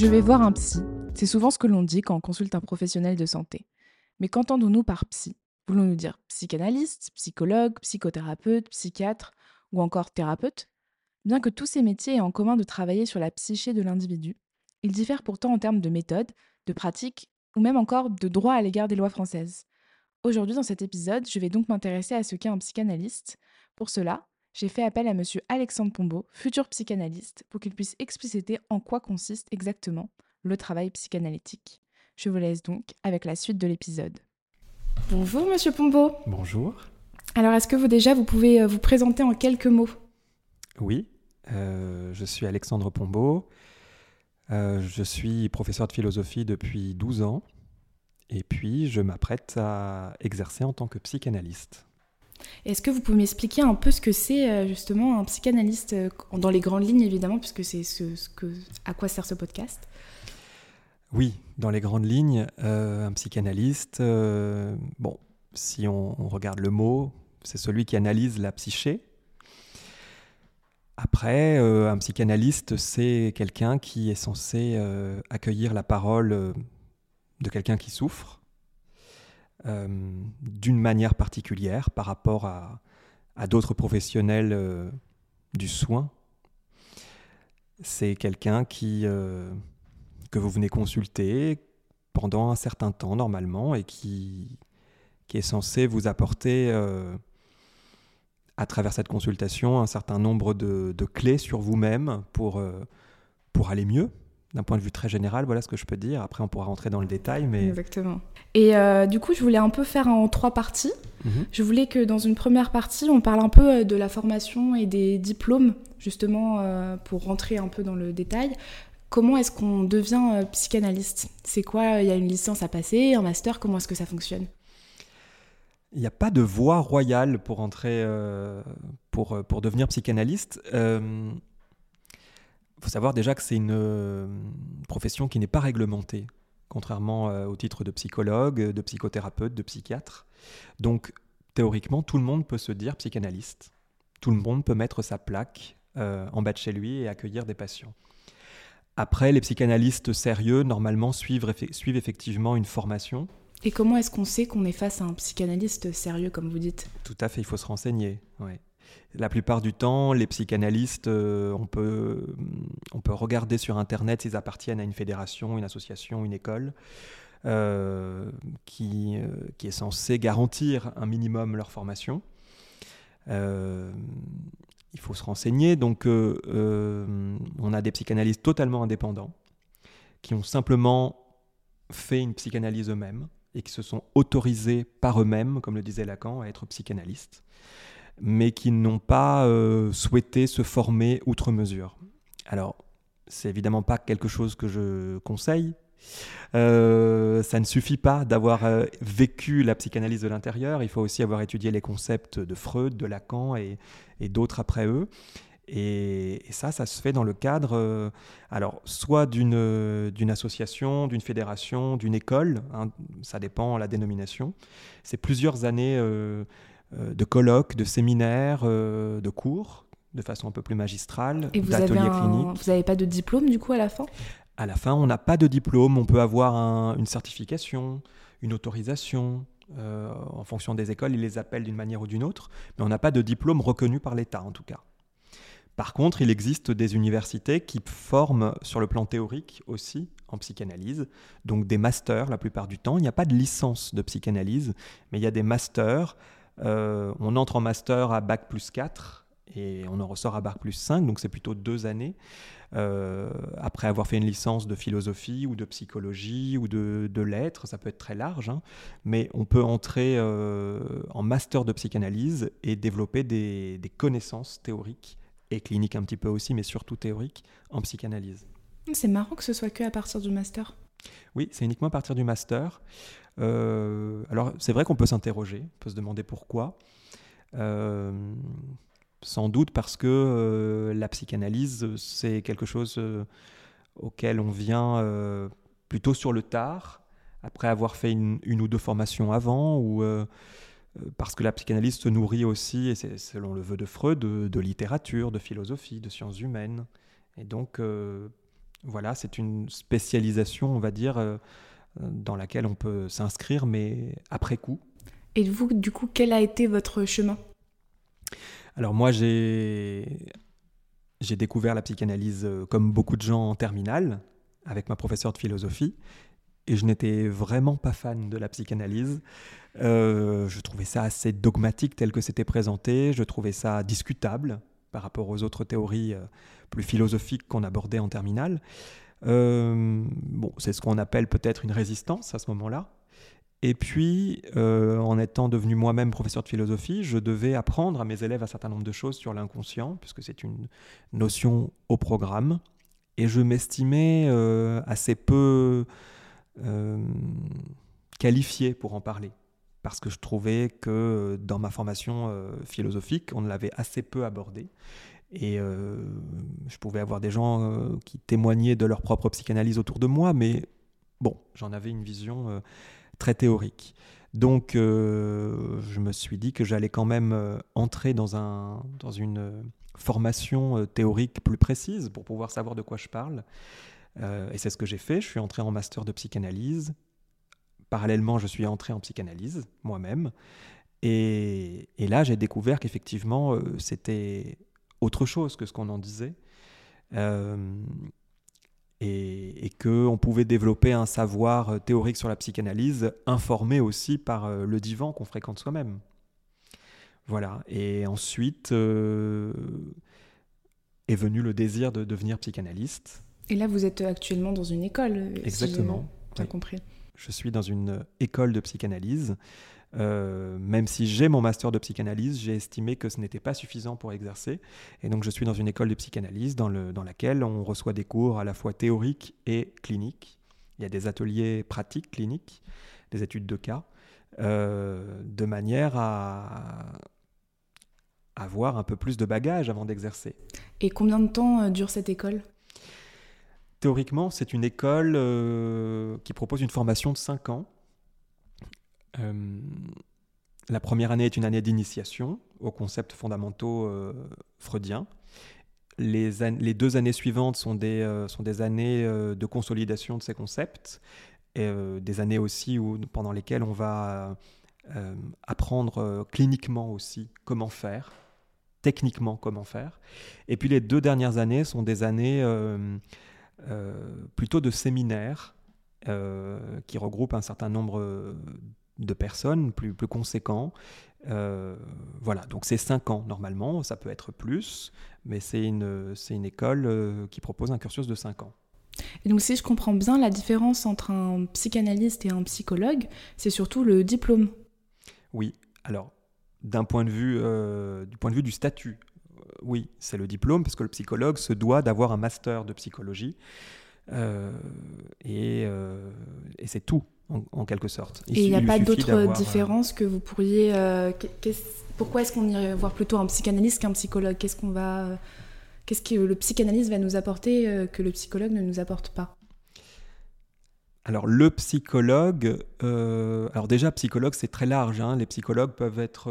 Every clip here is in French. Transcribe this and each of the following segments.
Je vais voir un psy. C'est souvent ce que l'on dit quand on consulte un professionnel de santé. Mais qu'entendons-nous par psy? Voulons-nous dire psychanalyste, psychologue, psychothérapeute, psychiatre ou encore thérapeute? Bien que tous ces métiers aient en commun de travailler sur la psyché de l'individu, ils diffèrent pourtant en termes de méthode, de pratique ou même encore de droit à l'égard des lois françaises. Aujourd'hui, dans cet épisode, je vais donc m'intéresser à ce qu'est un psychanalyste. Pour cela, j'ai fait appel à M. Alexandre Pombo, futur psychanalyste, pour qu'il puisse expliciter en quoi consiste exactement le travail psychanalytique. Je vous laisse donc avec la suite de l'épisode. Bonjour Monsieur Pombo. Bonjour. Alors est-ce que vous déjà vous pouvez euh, vous présenter en quelques mots? Oui, euh, je suis Alexandre Pombo. Euh, je suis professeur de philosophie depuis 12 ans et puis je m'apprête à exercer en tant que psychanalyste. Est-ce que vous pouvez m'expliquer un peu ce que c'est euh, justement un psychanalyste, euh, dans les grandes lignes évidemment, puisque c'est ce, à quoi sert ce podcast? Oui, dans les grandes lignes, euh, un psychanalyste, bon, si on, regarde le mot, c'est celui qui analyse la psyché. Après, un psychanalyste, c'est quelqu'un qui est censé accueillir la parole de quelqu'un qui souffre d'une manière particulière par rapport à, d'autres professionnels euh, du soin. C'est quelqu'un qui euh, que vous venez consulter pendant un certain temps normalement et qui, qui est censé vous apporter à travers cette consultation un certain nombre de, de clés sur vous-même pour, pour aller mieux, d'un point de vue très général, voilà ce que je peux dire. Après, on pourra rentrer dans le détail. Mais... Exactement. Et euh, du coup, je voulais un peu faire en trois parties. -hmm. Je voulais que dans une première partie, on parle un peu euh, de la formation et des diplômes, justement, euh, pour rentrer un peu dans le détail. Comment est-ce qu'on devient euh, psychanalyste? C'est quoi Il y a une licence à passer, un master? Comment est-ce que ça fonctionne? Il n'y a pas de voie royale pour entrer, pour, pour devenir psychanalyste. Il faut savoir déjà que c'est une euh, profession qui n'est pas réglementée, contrairement euh, au titre de psychologue, de psychothérapeute, de psychiatre. Donc, théoriquement, tout le monde peut se dire psychanalyste. Tout le monde peut mettre sa plaque euh, en bas de chez lui et accueillir des patients. Après, les psychanalystes sérieux, normalement, suivent, suivent effectivement une formation. Et comment est-ce qu'on sait qu'on est face à un psychanalyste sérieux, comme vous dites? Tout à fait, il faut se renseigner. Ouais. La plupart du temps, les psychanalystes, euh, on, peut, on peut regarder sur Internet s'ils appartiennent à une fédération, une association, une école, euh, qui, euh, qui, est censée garantir un minimum leur formation. Euh, il faut se renseigner. Donc, euh, on a des psychanalystes totalement indépendants qui ont simplement fait une psychanalyse eux-mêmes et qui se sont autorisés par eux-mêmes, comme le disait Lacan, à être psychanalystes mais qui n'ont pas euh, souhaité se former outre mesure. Alors, c'est évidemment pas quelque chose que je conseille. Euh, ça ne suffit pas d'avoir euh, vécu la psychanalyse de l'intérieur, il faut aussi avoir étudié les concepts de Freud, de Lacan et, d'autres après eux. Et, ça, ça se fait dans le cadre, alors, soit d'une association, d'une fédération, d'une école, hein, ça dépend la dénomination. C'est plusieurs années de colloques, de séminaires, euh, de cours, de façon un peu plus magistrale, d'ateliers un... cliniques. Vous n'avez pas de diplôme du coup à la fin? À la fin, on n'a pas de diplôme. On peut avoir un, une certification, une autorisation. Euh, en fonction des écoles, ils les appellent d'une manière ou d'une autre, mais on n'a pas de diplôme reconnu par l'État en tout cas. Par contre, il existe des universités qui forment sur le plan théorique aussi en psychanalyse, donc des masters la plupart du temps. Il n'y a pas de licence de psychanalyse, mais il y a des masters euh, on entre en master à bac plus 4 et on en ressort à bac plus 5, donc c'est plutôt deux années. Euh, après avoir fait une licence de philosophie ou de psychologie ou de, de lettres, ça peut être très large, hein, mais on peut entrer euh, en master de psychanalyse et développer des, des, connaissances théoriques et cliniques un petit peu aussi, mais surtout théoriques en psychanalyse. C'est marrant que ce soit que à partir du master. Oui, c'est uniquement à partir du master. Euh, alors c'est vrai qu'on peut s'interroger, on peut se demander pourquoi. Euh, sans doute parce que euh, la psychanalyse, c'est quelque chose auquel on vient plutôt sur le tard, après avoir fait une, ou deux formations avant, ou parce que la psychanalyse se nourrit aussi, et c'est selon le vœu de Freud, de, littérature, de philosophie, de sciences humaines. Et donc, Voilà, c'est une spécialisation, on va dire, dans laquelle on peut s'inscrire, mais après coup. Et vous, du coup, quel a été votre chemin? Alors moi, j'ai j'ai découvert la psychanalyse euh, comme beaucoup de gens en terminale, avec ma professeure de philosophie, et je n'étais vraiment pas fan de la psychanalyse. Euh, je trouvais ça assez dogmatique tel que c'était présenté, je trouvais ça discutable par rapport aux autres théories euh, plus philosophiques qu'on abordait en terminale. Bon, c'est ce qu'on appelle peut-être une résistance à ce moment-là. Et puis, euh, en étant devenu moi-même professeur de philosophie, je devais apprendre à mes élèves un certain nombre de choses sur l'inconscient, puisque c'est une notion au programme. Et je m'estimais euh, assez peu euh, qualifié pour en parler, parce que je trouvais que dans ma formation philosophique, on l'avait assez peu abordé. Et je pouvais avoir des gens qui témoignaient de leur propre psychanalyse autour de moi, mais bon, j'en avais une vision très théorique. Donc, euh, je me suis dit que j'allais quand même euh, entrer dans, un, dans une euh, formation théorique plus précise pour pouvoir savoir de quoi je parle. et c'est ce que j'ai fait. Je suis entré en master de psychanalyse. Parallèlement, je suis entré en psychanalyse moi-même. Et, et, là, j'ai découvert qu'effectivement, c'était autre chose que ce qu'on en disait et, et qu'on pouvait développer un savoir euh, théorique sur la psychanalyse, informé aussi par euh, le divan qu'on fréquente soi-même. Voilà. Et ensuite euh, est venu le désir de devenir psychanalyste. Et là, vous êtes actuellement dans une école. Exactement. Si compris. Je suis dans une école de psychanalyse euh, même si j'ai mon master de psychanalyse, j'ai estimé que ce n'était pas suffisant pour exercer. Et donc je suis dans une école de psychanalyse dans, le, dans laquelle on reçoit des cours à la fois théoriques et cliniques. Il y a des ateliers pratiques cliniques, des études de cas, euh, de manière à avoir un peu plus de bagages avant d'exercer. Et combien de temps euh, dure cette école? Théoriquement, c'est une école qui propose une formation de 5 ans euh, la première année est une année d'initiation aux concepts fondamentaux euh, freudiens. Les, deux années suivantes sont des, euh, années de consolidation de ces concepts, et des années aussi où, pendant lesquelles on va apprendre cliniquement aussi comment faire, techniquement comment faire. Et puis les deux dernières années sont des années plutôt de séminaires qui regroupent un certain nombre de personnes, plus, plus conséquent. Euh, voilà, donc c'est 5 ans normalement, ça peut être plus, mais c'est une, c'est une école euh, qui propose un cursus de 5 ans. Et donc si je comprends bien, la différence entre un psychanalyste et un psychologue, c'est surtout le diplôme. Oui, alors d'un point de vue, euh, du point de vue du statut, oui, c'est le diplôme, parce que le psychologue se doit d'avoir un master de psychologie, et, et c'est tout en, quelque sorte. et il n'y a pas d'autre différence que vous pourriez. Euh, pourquoi est-ce qu'on irait voir plutôt un psychanalyste qu'un psychologue? Qu'est-ce qu'on va, qu'est-ce que le psychanalyste va nous apporter euh, que le psychologue ne nous apporte pas? Alors le psychologue, euh, alors déjà psychologue c'est très large. Hein. Les psychologues peuvent être,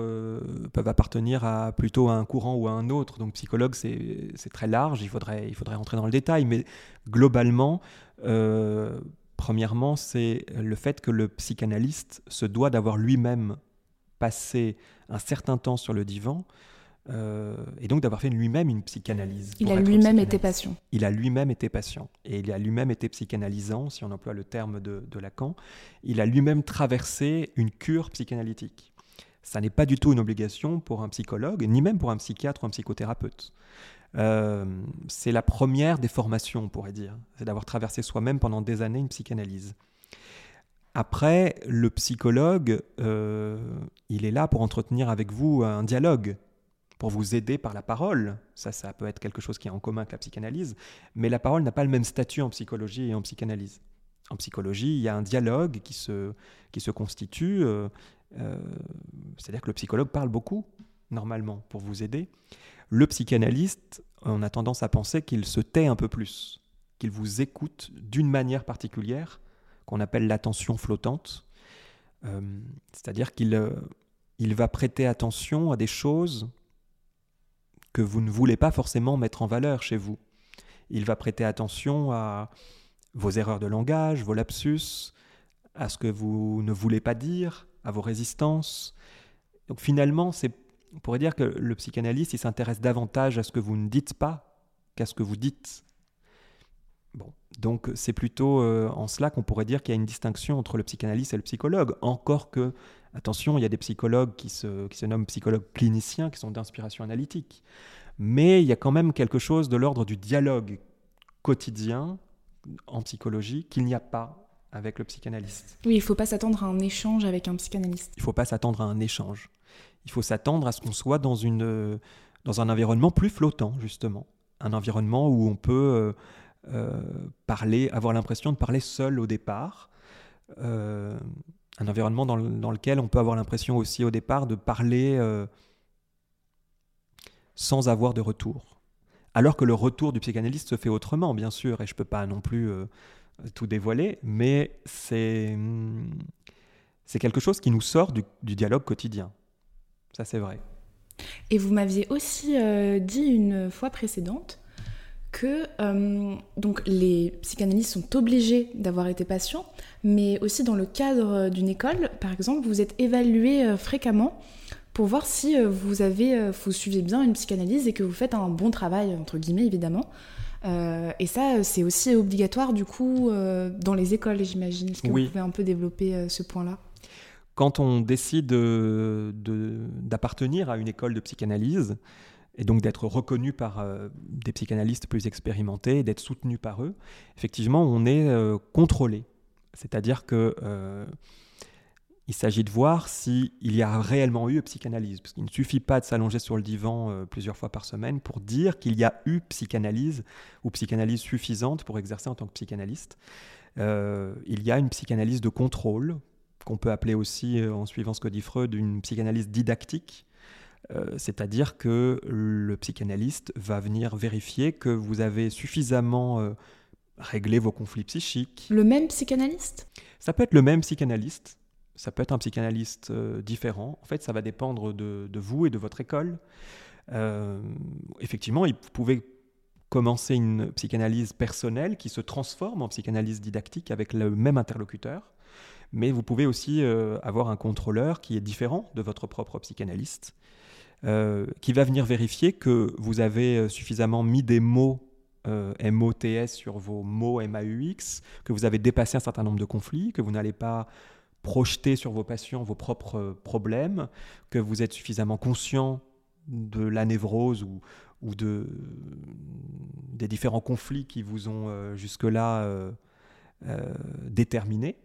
peuvent appartenir à plutôt à un courant ou à un autre. Donc psychologue c'est très large. Il faudrait, il faudrait rentrer dans le détail, mais globalement, Premièrement, c'est le fait que le psychanalyste se doit d'avoir lui-même passé un certain temps sur le divan euh, et donc d'avoir fait lui-même une psychanalyse. Il a lui-même été patient. Il a lui-même été patient et il a lui-même été psychanalysant, si on emploie le terme de, de Lacan. Il a lui-même traversé une cure psychanalytique. Ça n'est pas du tout une obligation pour un psychologue, ni même pour un psychiatre ou un psychothérapeute. Euh, c'est la première des formations, on pourrait dire. C'est d'avoir traversé soi-même pendant des années une psychanalyse. Après, le psychologue, euh, il est là pour entretenir avec vous un dialogue, pour vous aider par la parole. Ça, ça peut être quelque chose qui est en commun avec la psychanalyse. Mais la parole n'a pas le même statut en psychologie et en psychanalyse. En psychologie, il y a un dialogue qui se, qui se constitue. Euh, c'est-à-dire que le psychologue parle beaucoup, normalement, pour vous aider. Le psychanalyste, on a tendance à penser qu'il se tait un peu plus, qu'il vous écoute d'une manière particulière, qu'on appelle l'attention flottante. Euh, c'est-à-dire qu'il euh, il va prêter attention à des choses que vous ne voulez pas forcément mettre en valeur chez vous. Il va prêter attention à vos erreurs de langage, vos lapsus, à ce que vous ne voulez pas dire, à vos résistances. Donc finalement, c'est, on pourrait dire que le psychanalyste, il s'intéresse davantage à ce que vous ne dites pas qu'à ce que vous dites. Bon, donc c'est plutôt euh, en cela qu'on pourrait dire qu'il y a une distinction entre le psychanalyste et le psychologue. Encore que, attention, il y a des psychologues qui se, qui se nomment psychologues cliniciens, qui sont d'inspiration analytique. Mais il y a quand même quelque chose de l'ordre du dialogue quotidien en psychologie qu'il n'y a pas avec le psychanalyste. Oui, il ne faut pas s'attendre à un échange avec un psychanalyste. Il ne faut pas s'attendre à un échange. Il faut s'attendre à ce qu'on soit dans, une, dans un environnement plus flottant, justement. Un environnement où on peut euh, euh, parler, avoir l'impression de parler seul au départ. Euh, un environnement dans, lequel on peut avoir l'impression aussi au départ de parler sans avoir de retour. Alors que le retour du psychanalyste se fait autrement, bien sûr, et je ne peux pas non plus tout dévoiler, mais c'est c'est quelque chose qui nous sort du, dialogue quotidien. Ça, c'est vrai. Et vous m'aviez aussi euh, dit une fois précédente que euh, donc les psychanalystes sont obligés d'avoir été patients, mais aussi dans le cadre d'une école, par exemple, vous êtes évalué euh, fréquemment pour voir si vous avez vous suivez bien une psychanalyse et que vous faites un bon travail entre guillemets évidemment. Euh, et ça, c'est aussi obligatoire du coup euh, dans les écoles, j'imagine. Est-ce que vous pouvez un peu développer euh, ce point-là? Quand on décide d'appartenir de, à une école de psychanalyse, et donc d'être reconnu par des psychanalystes plus expérimentés, d'être soutenu par eux, effectivement, on est contrôlé. C'est-à-dire que il s'agit de voir s'il y a réellement eu psychanalyse. Parce qu'il ne suffit pas de s'allonger sur le divan euh, plusieurs fois par semaine pour dire qu'il y a eu psychanalyse ou psychanalyse suffisante pour exercer en tant que psychanalyste. Euh, il y a une psychanalyse de contrôle, qu'on peut appeler aussi, euh, en suivant ce que dit Freud, une psychanalyse didactique. C'est-à-dire que le psychanalyste va venir vérifier que vous avez suffisamment réglé vos conflits psychiques. Le même psychanalyste? Ça peut être le même psychanalyste ça peut être un psychanalyste euh, différent. En fait, ça va dépendre de, vous et de votre école. Euh, effectivement, vous pouvez commencer une psychanalyse personnelle qui se transforme en psychanalyse didactique avec le même interlocuteur. Mais vous pouvez aussi euh, avoir un contrôleur qui est différent de votre propre psychanalyste, qui va venir vérifier que vous avez suffisamment mis des mots MOTS sur vos mots MAUX, que vous avez dépassé un certain nombre de conflits, que vous n'allez pas projeter sur vos patients vos propres euh, problèmes, que vous êtes suffisamment conscient de la névrose ou, ou de, des différents conflits qui vous ont euh, jusque-là euh, déterminés,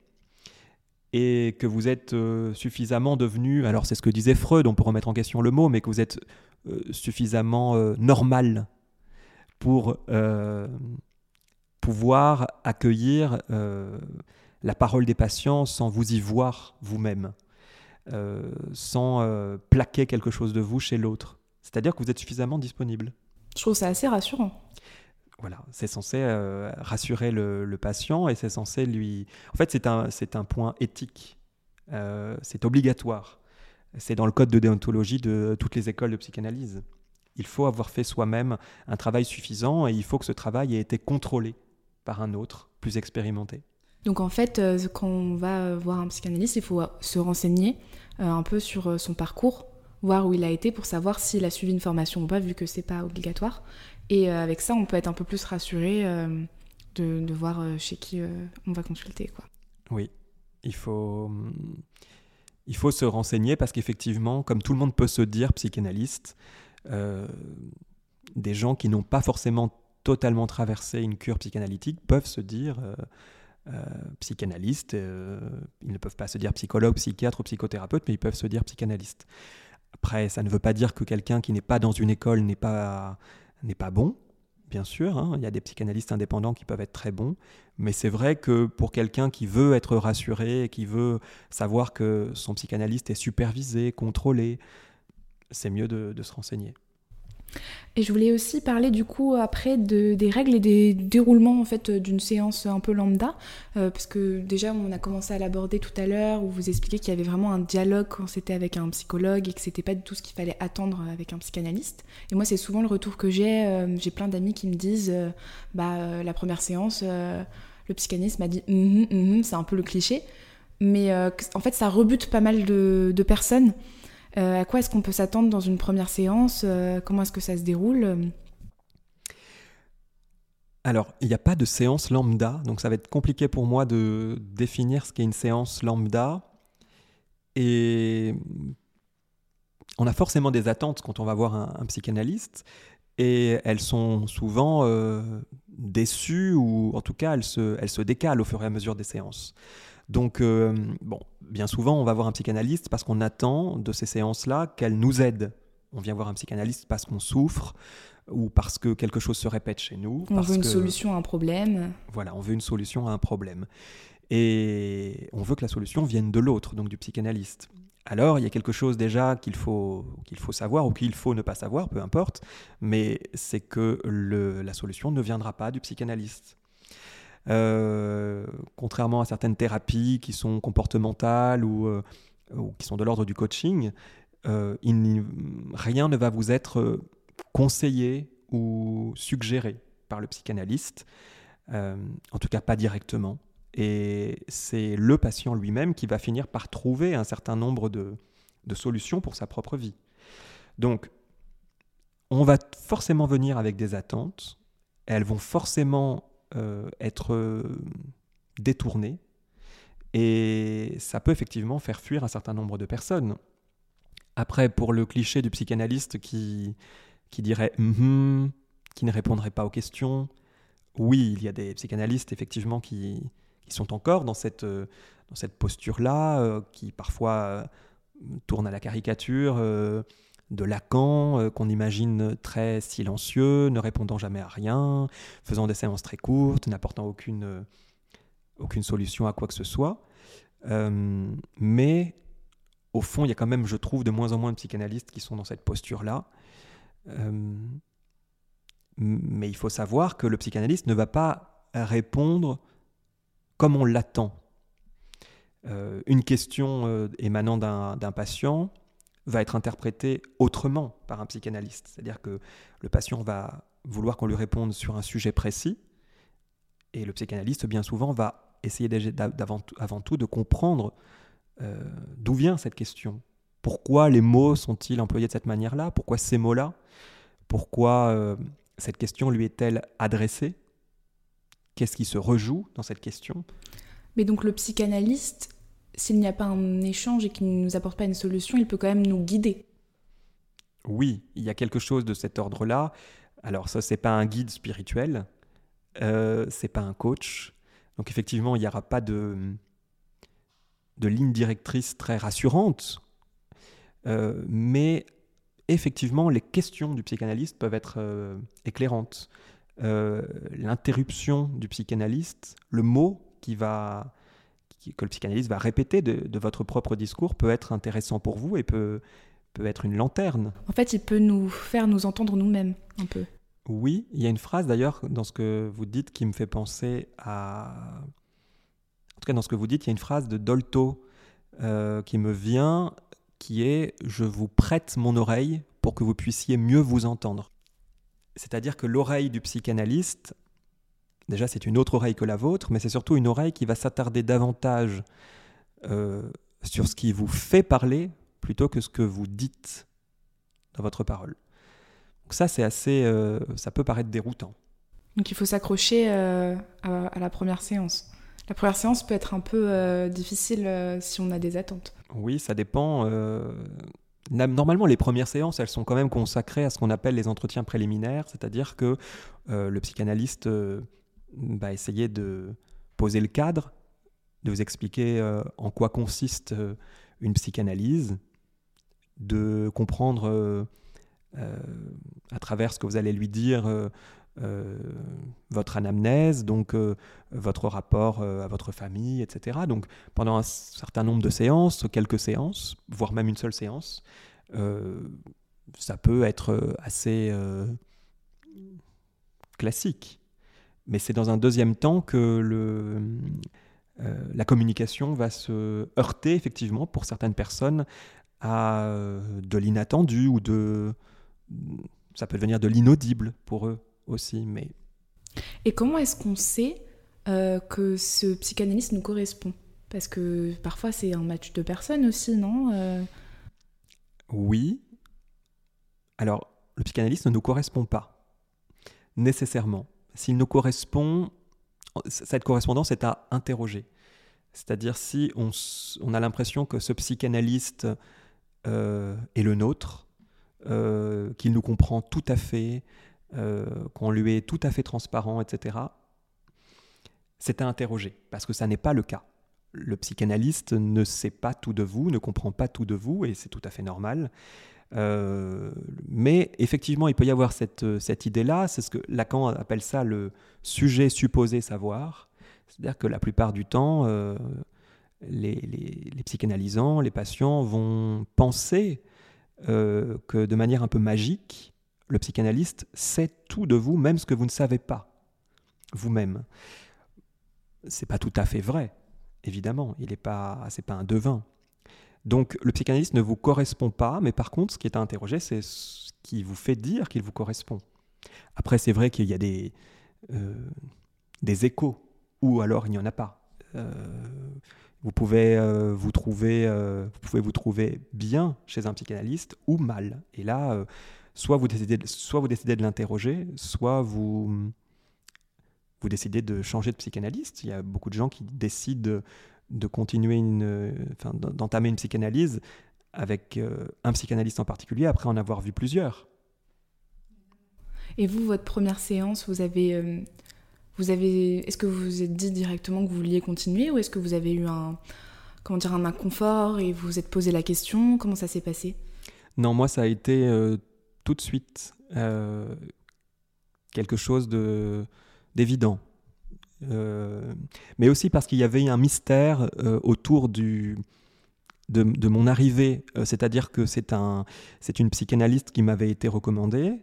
et que vous êtes suffisamment devenu, alors c'est ce que disait Freud, on peut remettre en question le mot, mais que vous êtes suffisamment normal pour pouvoir accueillir la parole des patients sans vous y voir vous-même, euh, sans euh, plaquer quelque chose de vous chez l'autre. C'est-à-dire que vous êtes suffisamment disponible. Je trouve ça assez rassurant. Voilà, c'est censé euh, rassurer le, patient et c'est censé lui... En fait, c'est un, c'est un point éthique. c'est obligatoire. C'est dans le code de déontologie de toutes les écoles de psychanalyse. Il faut avoir fait soi-même un travail suffisant et il faut que ce travail ait été contrôlé par un autre plus expérimenté. Donc en fait, euh, quand on va voir un psychanalyste, il faut se renseigner euh, un peu sur euh, son parcours, voir où il a été pour savoir s'il a suivi une formation ou pas, vu que c'est pas obligatoire. Et avec ça, on peut être un peu plus rassuré de, voir chez qui on va consulter. Quoi. Oui, il faut, il faut se renseigner parce qu'effectivement, comme tout le monde peut se dire psychanalyste, des gens qui n'ont pas forcément totalement traversé une cure psychanalytique peuvent se dire euh, psychanalystes. Euh, ils ne peuvent pas se dire psychologue, psychiatre ou psychothérapeute, mais ils peuvent se dire psychanalyste. Après, ça ne veut pas dire que quelqu'un qui n'est pas dans une école n'est pas, n'est pas bon. Bien sûr, hein. il y a des psychanalystes indépendants qui peuvent être très bons, mais c'est vrai que pour quelqu'un qui veut être rassuré, qui veut savoir que son psychanalyste est supervisé, contrôlé, c'est mieux de, de se renseigner. Et je voulais aussi parler du coup après de, des règles et des déroulements en fait d'une séance un peu lambda, euh, parce que déjà on a commencé à l'aborder tout à l'heure où vous expliquez qu'il y avait vraiment un dialogue quand c'était avec un psychologue et que c'était pas du tout ce qu'il fallait attendre avec un psychanalyste. Et moi c'est souvent le retour que j'ai, euh, j'ai plein d'amis qui me disent, euh, bah la première séance, le psychanalyste m'a dit, mm-hmm, mm-hmm, c'est un peu le cliché, mais en fait ça rebute pas mal de personnes. Euh, à quoi est-ce qu'on peut s'attendre dans une première séance euh, Comment est-ce que ça se déroule alors, il n'y a pas de séance lambda, donc ça va être compliqué pour moi de définir ce qu'est une séance lambda. Et on a forcément des attentes quand on va voir un, psychanalyste, et elles sont souvent euh, déçues, ou en tout cas, elles se décalent au fur et à mesure des séances. Donc, euh, bon, bien souvent, on va voir un psychanalyste parce qu'on attend de ces séances-là qu'elles nous aident. On vient voir un psychanalyste parce qu'on souffre ou parce que quelque chose se répète chez nous. On veut une solution à un problème. Voilà, on veut une solution à un problème. Et on veut que la solution vienne de l'autre, donc du psychanalyste. Alors, il y a quelque chose déjà qu'il faut, qu'il faut savoir ou qu'il faut ne pas savoir, peu importe, mais c'est que le, la solution ne viendra pas du psychanalyste. Euh, contrairement à certaines thérapies qui sont comportementales ou, euh, qui sont de l'ordre du coaching, euh, rien ne va vous être conseillé ou suggéré par le psychanalyste, en tout cas pas directement. Et c'est le patient lui-même qui va finir par trouver un certain nombre de, solutions pour sa propre vie. Donc, on va forcément venir avec des attentes, elles vont forcément être euh, détourné. Et ça peut effectivement faire fuir un certain nombre de personnes. Après, pour le cliché du psychanalyste qui, qui dirait mm-hmm qui ne répondrait pas aux questions, oui, il y a des psychanalystes effectivement qui, qui sont encore dans cette, euh, dans cette posture-là, qui parfois tournent à la caricature de Lacan, euh, qu'on imagine très silencieux, ne répondant jamais à rien, faisant des séances très courtes, n'apportant aucune, euh, aucune solution à quoi que ce soit. Euh, mais au fond, il y a quand même, je trouve, de moins en moins de psychanalystes qui sont dans cette posture-là. mais il faut savoir que le psychanalyste ne va pas répondre comme on l'attend. une question émanant d'un patient, va être interprété autrement par un psychanalyste. C'est-à-dire que le patient va vouloir qu'on lui réponde sur un sujet précis, et le psychanalyste, bien souvent, va essayer avant tout de comprendre euh, d'où vient cette question. Pourquoi les mots sont-ils employés de cette manière-là? Pourquoi ces mots-là? Pourquoi euh, cette question lui est-elle adressée? Qu'est-ce qui se rejoue dans cette question? Mais donc le psychanalyste s'il n'y a pas un échange et qu'il ne nous apporte pas une solution, il peut quand même nous guider. Oui, il y a quelque chose de cet ordre-là. Alors ça, c'est pas un guide spirituel, euh, c'est pas un coach. Donc effectivement, il n'y aura pas de, de ligne directrice très rassurante. Euh, mais effectivement, les questions du psychanalyste peuvent être euh, éclairantes. Euh, l'interruption du psychanalyste, le mot qui va que le psychanalyste va répéter de, votre propre discours peut être intéressant pour vous et peut, peut être une lanterne. En fait, il peut nous faire nous entendre nous-mêmes un peu. Oui, il y a une phrase d'ailleurs dans ce que vous dites qui me fait penser à... En tout cas, dans ce que vous dites, il y a une phrase de Dolto euh, qui me vient, qui est ⁇ Je vous prête mon oreille pour que vous puissiez mieux vous entendre ⁇ C'est-à-dire que l'oreille du psychanalyste, déjà c'est une autre oreille que la vôtre, mais c'est surtout une oreille qui va s'attarder davantage euh, sur ce qui vous fait parler plutôt que ce que vous dites dans votre parole. Donc ça, c'est assez, euh, ça peut paraître déroutant. Donc il faut s'accrocher euh, à, la première séance. La première séance peut être un peu difficile si on a des attentes. Oui, ça dépend. Normalement, les premières séances, elles sont quand même consacrées à ce qu'on appelle les entretiens préliminaires, c'est-à-dire que le psychanalyste bah, essayer de poser le cadre, de vous expliquer euh, en quoi consiste euh, une psychanalyse, de comprendre euh, à travers ce que vous allez lui dire votre anamnèse, donc votre rapport à votre famille, etc. Donc pendant un certain nombre de séances, quelques séances, voire même une seule séance, ça peut être assez classique. Mais c'est dans un deuxième temps que le, la communication va se heurter, effectivement, pour certaines personnes, à de l'inattendu ou de... Ça peut devenir de l'inaudible pour eux aussi. Mais... Et comment est-ce qu'on sait que ce psychanalyste nous correspond? Parce que parfois c'est un match de personnes aussi, non Oui. Alors, le psychanalyste ne nous correspond pas, nécessairement. S'il nous correspond, cette correspondance est à interroger. C'est-à-dire si on, a l'impression que ce psychanalyste euh, est le nôtre, euh, qu'il nous comprend tout à fait, euh, qu'on lui est tout à fait transparent, etc., c'est à interroger, parce que ça n'est pas le cas. Le psychanalyste ne sait pas tout de vous, ne comprend pas tout de vous, et c'est tout à fait normal. Euh, mais effectivement, il peut y avoir cette, euh, cette idée-là, c'est ce que Lacan appelle ça le sujet supposé savoir. C'est-à-dire que la plupart du temps, euh, les, les, psychanalysants, les patients vont penser que de manière un peu magique, le psychanalyste sait tout de vous, même ce que vous ne savez pas vous-même. C'est pas tout à fait vrai, évidemment. Il n'est pas, c'est pas un devin. Donc le psychanalyste ne vous correspond pas, mais par contre, ce qui est à interroger, c'est ce qui vous fait dire qu'il vous correspond. Après, c'est vrai qu'il y a des, euh, des échos, ou alors il n'y en a pas. Euh, vous pouvez, euh, vous trouver, vous pouvez vous trouver bien chez un psychanalyste ou mal. Et là, soit, vous décidez, soit vous décidez de l'interroger, soit vous, vous décidez de changer de psychanalyste. Il y a beaucoup de gens qui décident de continuer une, enfin, d'entamer une psychanalyse avec euh, un psychanalyste en particulier après en avoir vu plusieurs. Et vous, votre première séance, vous avez, euh, vous avez, est-ce que vous vous êtes dit directement que vous vouliez continuer ou est-ce que vous avez eu un, comment dire, un inconfort et vous vous êtes posé la question Comment ça s'est passé? Non, moi, ça a été euh, tout de suite quelque chose de d'évident. Euh, mais aussi parce qu'il y avait un mystère euh, autour de, mon arrivée. Euh, c'est-à-dire que c'est un, une psychanalyste qui m'avait été recommandée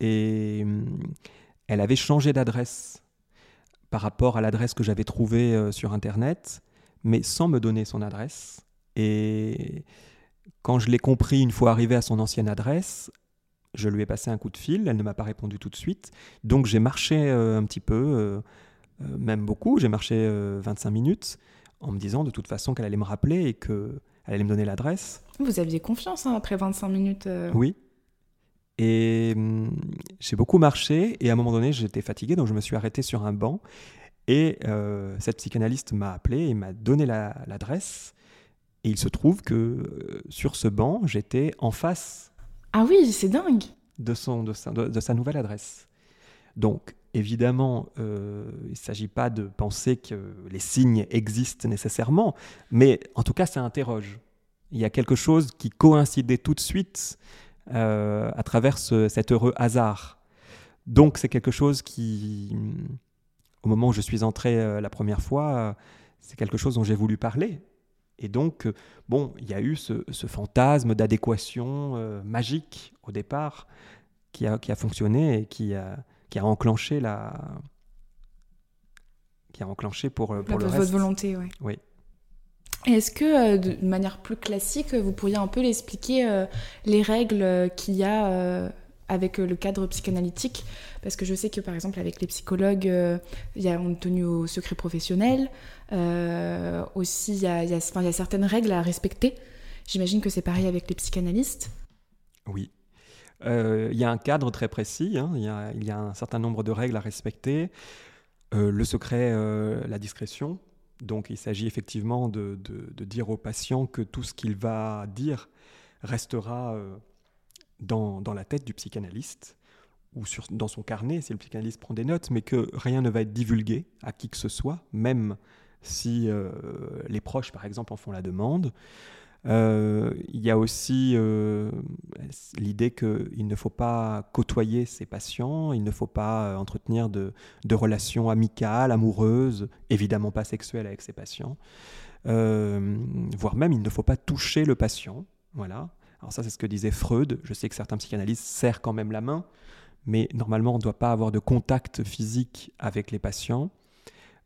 et elle avait changé d'adresse par rapport à l'adresse que j'avais trouvée sur Internet, mais sans me donner son adresse. Et quand je l'ai compris une fois arrivé à son ancienne adresse, je lui ai passé un coup de fil, elle ne m'a pas répondu tout de suite. Donc j'ai marché un petit peu euh, même beaucoup. J'ai marché 25 euh, minutes en me disant de toute façon qu'elle allait me rappeler et qu'elle allait me donner l'adresse. Vous aviez confiance hein, après 25 minutes euh. Oui. Et hum, j'ai beaucoup marché et à un moment donné j'étais fatigué donc je me suis arrêté sur un banc et cette psychanalyste m'a appelé et m'a donné l'adresse. et il se trouve que sur ce banc j'étais en face. Ah oui, c'est dingue. De, son, de, sa, nouvelle adresse. Donc Évidemment, euh, il ne s'agit pas de penser que les signes existent nécessairement, mais en tout cas, ça interroge. Il y a quelque chose qui coïncidait tout de suite euh, à travers cet heureux hasard. Donc c'est quelque chose qui, au moment où je suis entré euh, la première fois, c'est quelque chose dont j'ai voulu parler. Et donc, bon, il y a eu ce, fantasme d'adéquation magique au départ qui a, qui a fonctionné et qui a, qui a enclenché la qui a enclenché pour, euh, pour le votre reste. volonté, oui. Oui. Est-ce que, euh, de manière plus classique, vous pourriez un peu l'expliquer euh, les règles qu'il y a avec le cadre psychanalytique? Parce que je sais que, par exemple, avec les psychologues, il y a, on est tenu au secret professionnel. Aussi, il y, a, certaines règles à respecter. J'imagine que c'est pareil avec les psychanalystes. Oui, euh, il y a un cadre très précis, hein. il, y a, un certain nombre de règles à respecter. Euh, le secret, euh, la discrétion. Donc il s'agit effectivement de, dire au patient que tout ce qu'il va dire restera dans, la tête du psychanalyste ou dans son carnet si le psychanalyste prend des notes, mais que rien ne va être divulgué à qui que ce soit, même si les proches, par exemple, en font la demande. Euh, il y a aussi euh, l'idée qu'il ne faut pas côtoyer ses patients, il ne faut pas euh, entretenir de, relations amicales, amoureuses, évidemment pas sexuelles avec ses patients, voire même il ne faut pas toucher le patient. Voilà. Alors ça, c'est ce que disait Freud. Je sais que certains psychanalystes serrent quand même la main, mais normalement, on ne doit pas avoir de contact physique avec les patients.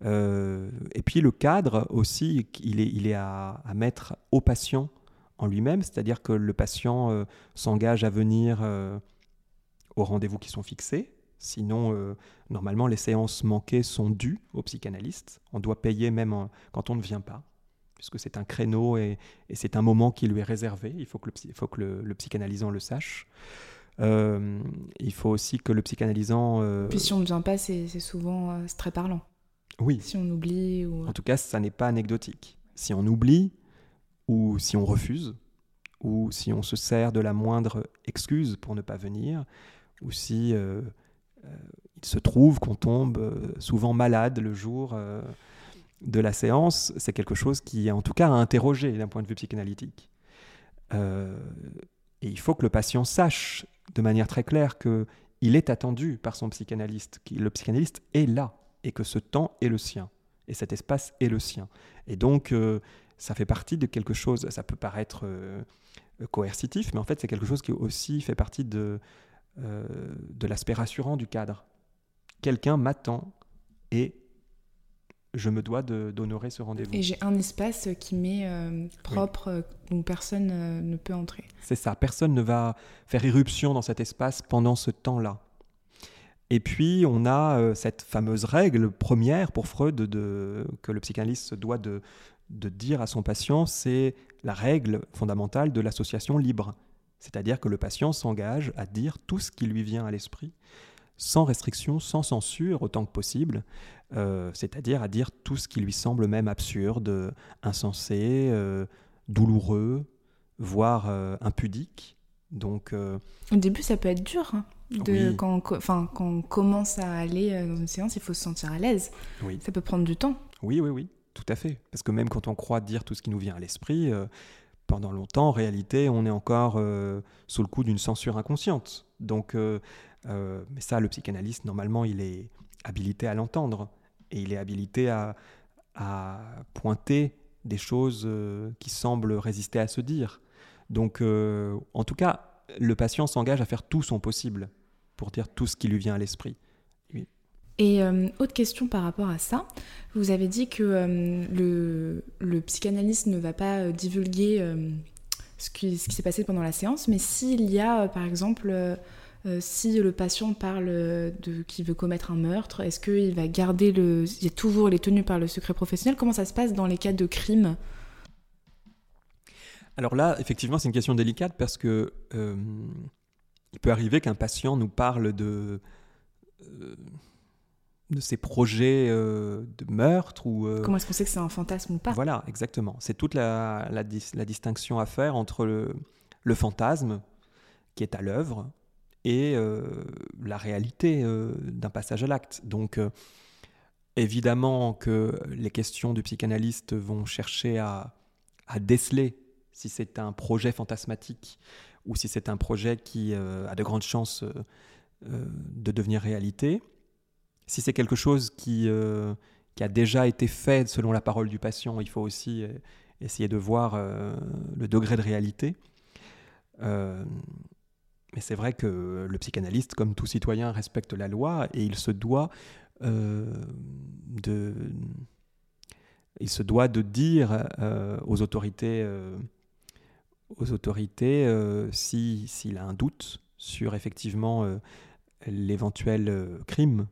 Euh, et puis le cadre aussi, il est, à, mettre au patient en lui-même, c'est-à-dire que le patient euh, s'engage à venir euh, aux rendez-vous qui sont fixés. Sinon, normalement, les séances manquées sont dues au psychanalyste. On doit payer même quand on ne vient pas, puisque c'est un créneau et, c'est un moment qui lui est réservé. Il faut que le, faut que le, psychanalysant le sache. il faut aussi que le psychanalysant... Puis si on ne vient pas, c'est souvent très parlant. Oui. Si on oublie. Ou... En tout cas, ça n'est pas anecdotique. Si on oublie, ou si on refuse, ou si on se sert de la moindre excuse pour ne pas venir, ou si euh, euh, il se trouve qu'on tombe euh, souvent malade le jour de la séance, c'est quelque chose qui est en tout cas à interroger d'un point de vue psychanalytique. et il faut que le patient sache de manière très claire que il est attendu par son psychanalyste, que le psychanalyste est là et que ce temps est le sien, et cet espace est le sien. Et donc, euh, ça fait partie de quelque chose, ça peut paraître euh, coercitif, mais en fait, c'est quelque chose qui aussi fait partie de, euh, de l'aspect rassurant du cadre. Quelqu'un m'attend et je me dois d'honorer ce rendez-vous. Et j'ai un espace qui m'est propre, où personne ne peut entrer. C'est ça, personne ne va faire irruption dans cet espace pendant ce temps-là. Et puis, on a euh, cette fameuse règle première pour Freud que le psychanalyste doit de, de dire à son patient, c'est la règle fondamentale de l'association libre. C'est-à-dire que le patient s'engage à dire tout ce qui lui vient à l'esprit, sans restriction, sans censure, autant que possible, euh, c'est-à-dire à dire tout ce qui lui semble même absurde, insensé, euh, douloureux, voire impudique. Donc, Au début, ça peut être dur. Hein de, quand, enfin, quand on commence à aller euh, dans une séance, il faut se sentir à l'aise. Oui. Ça peut prendre du temps. Oui, oui, oui, tout à fait. Parce que même quand on croit dire tout ce qui nous vient à l'esprit, euh, pendant longtemps, en réalité, on est encore euh, sous le coup d'une censure inconsciente. Donc, mais ça, le psychanalyste, normalement, il est habilité à l'entendre. Et il est habilité à, à pointer des choses qui semblent résister à se dire. Donc, en tout cas, le patient s'engage à faire tout son possible pour dire tout ce qui lui vient à l'esprit. Et euh, autre question par rapport à ça, vous avez dit que euh, le, psychanalyste ne va pas euh, divulguer ce qui, s'est passé pendant la séance, mais s'il y a, par exemple, si le patient parle de qu'il veut commettre un meurtre, est-ce qu'il va garder le... Il est toujours les tenu par le secret professionnel? Comment ça se passe dans les cas de crime? Alors là, effectivement, c'est une question délicate parce que euh, il peut arriver qu'un patient nous parle de, euh, de ses projets euh, de meurtre ou. Comment est-ce qu'on sait que c'est un fantasme ou pas? Voilà, exactement. C'est toute la, la, distinction à faire entre le, le fantasme qui est à l'œuvre et la réalité d'un passage à l'acte. Donc, évidemment que les questions du psychanalyste vont chercher à, à déceler si c'est un projet fantasmatique ou si c'est un projet qui euh, a de grandes chances euh, euh, de devenir réalité. Si c'est quelque chose qui, qui, a déjà été fait selon la parole du patient, il faut aussi essayer de voir le degré de réalité. mais c'est vrai que le psychanalyste, comme tout citoyen, respecte la loi et il se doit de il se doit de dire aux autorités aux autorités euh, s'il a un doute sur effectivement euh, l'éventuel euh, crime.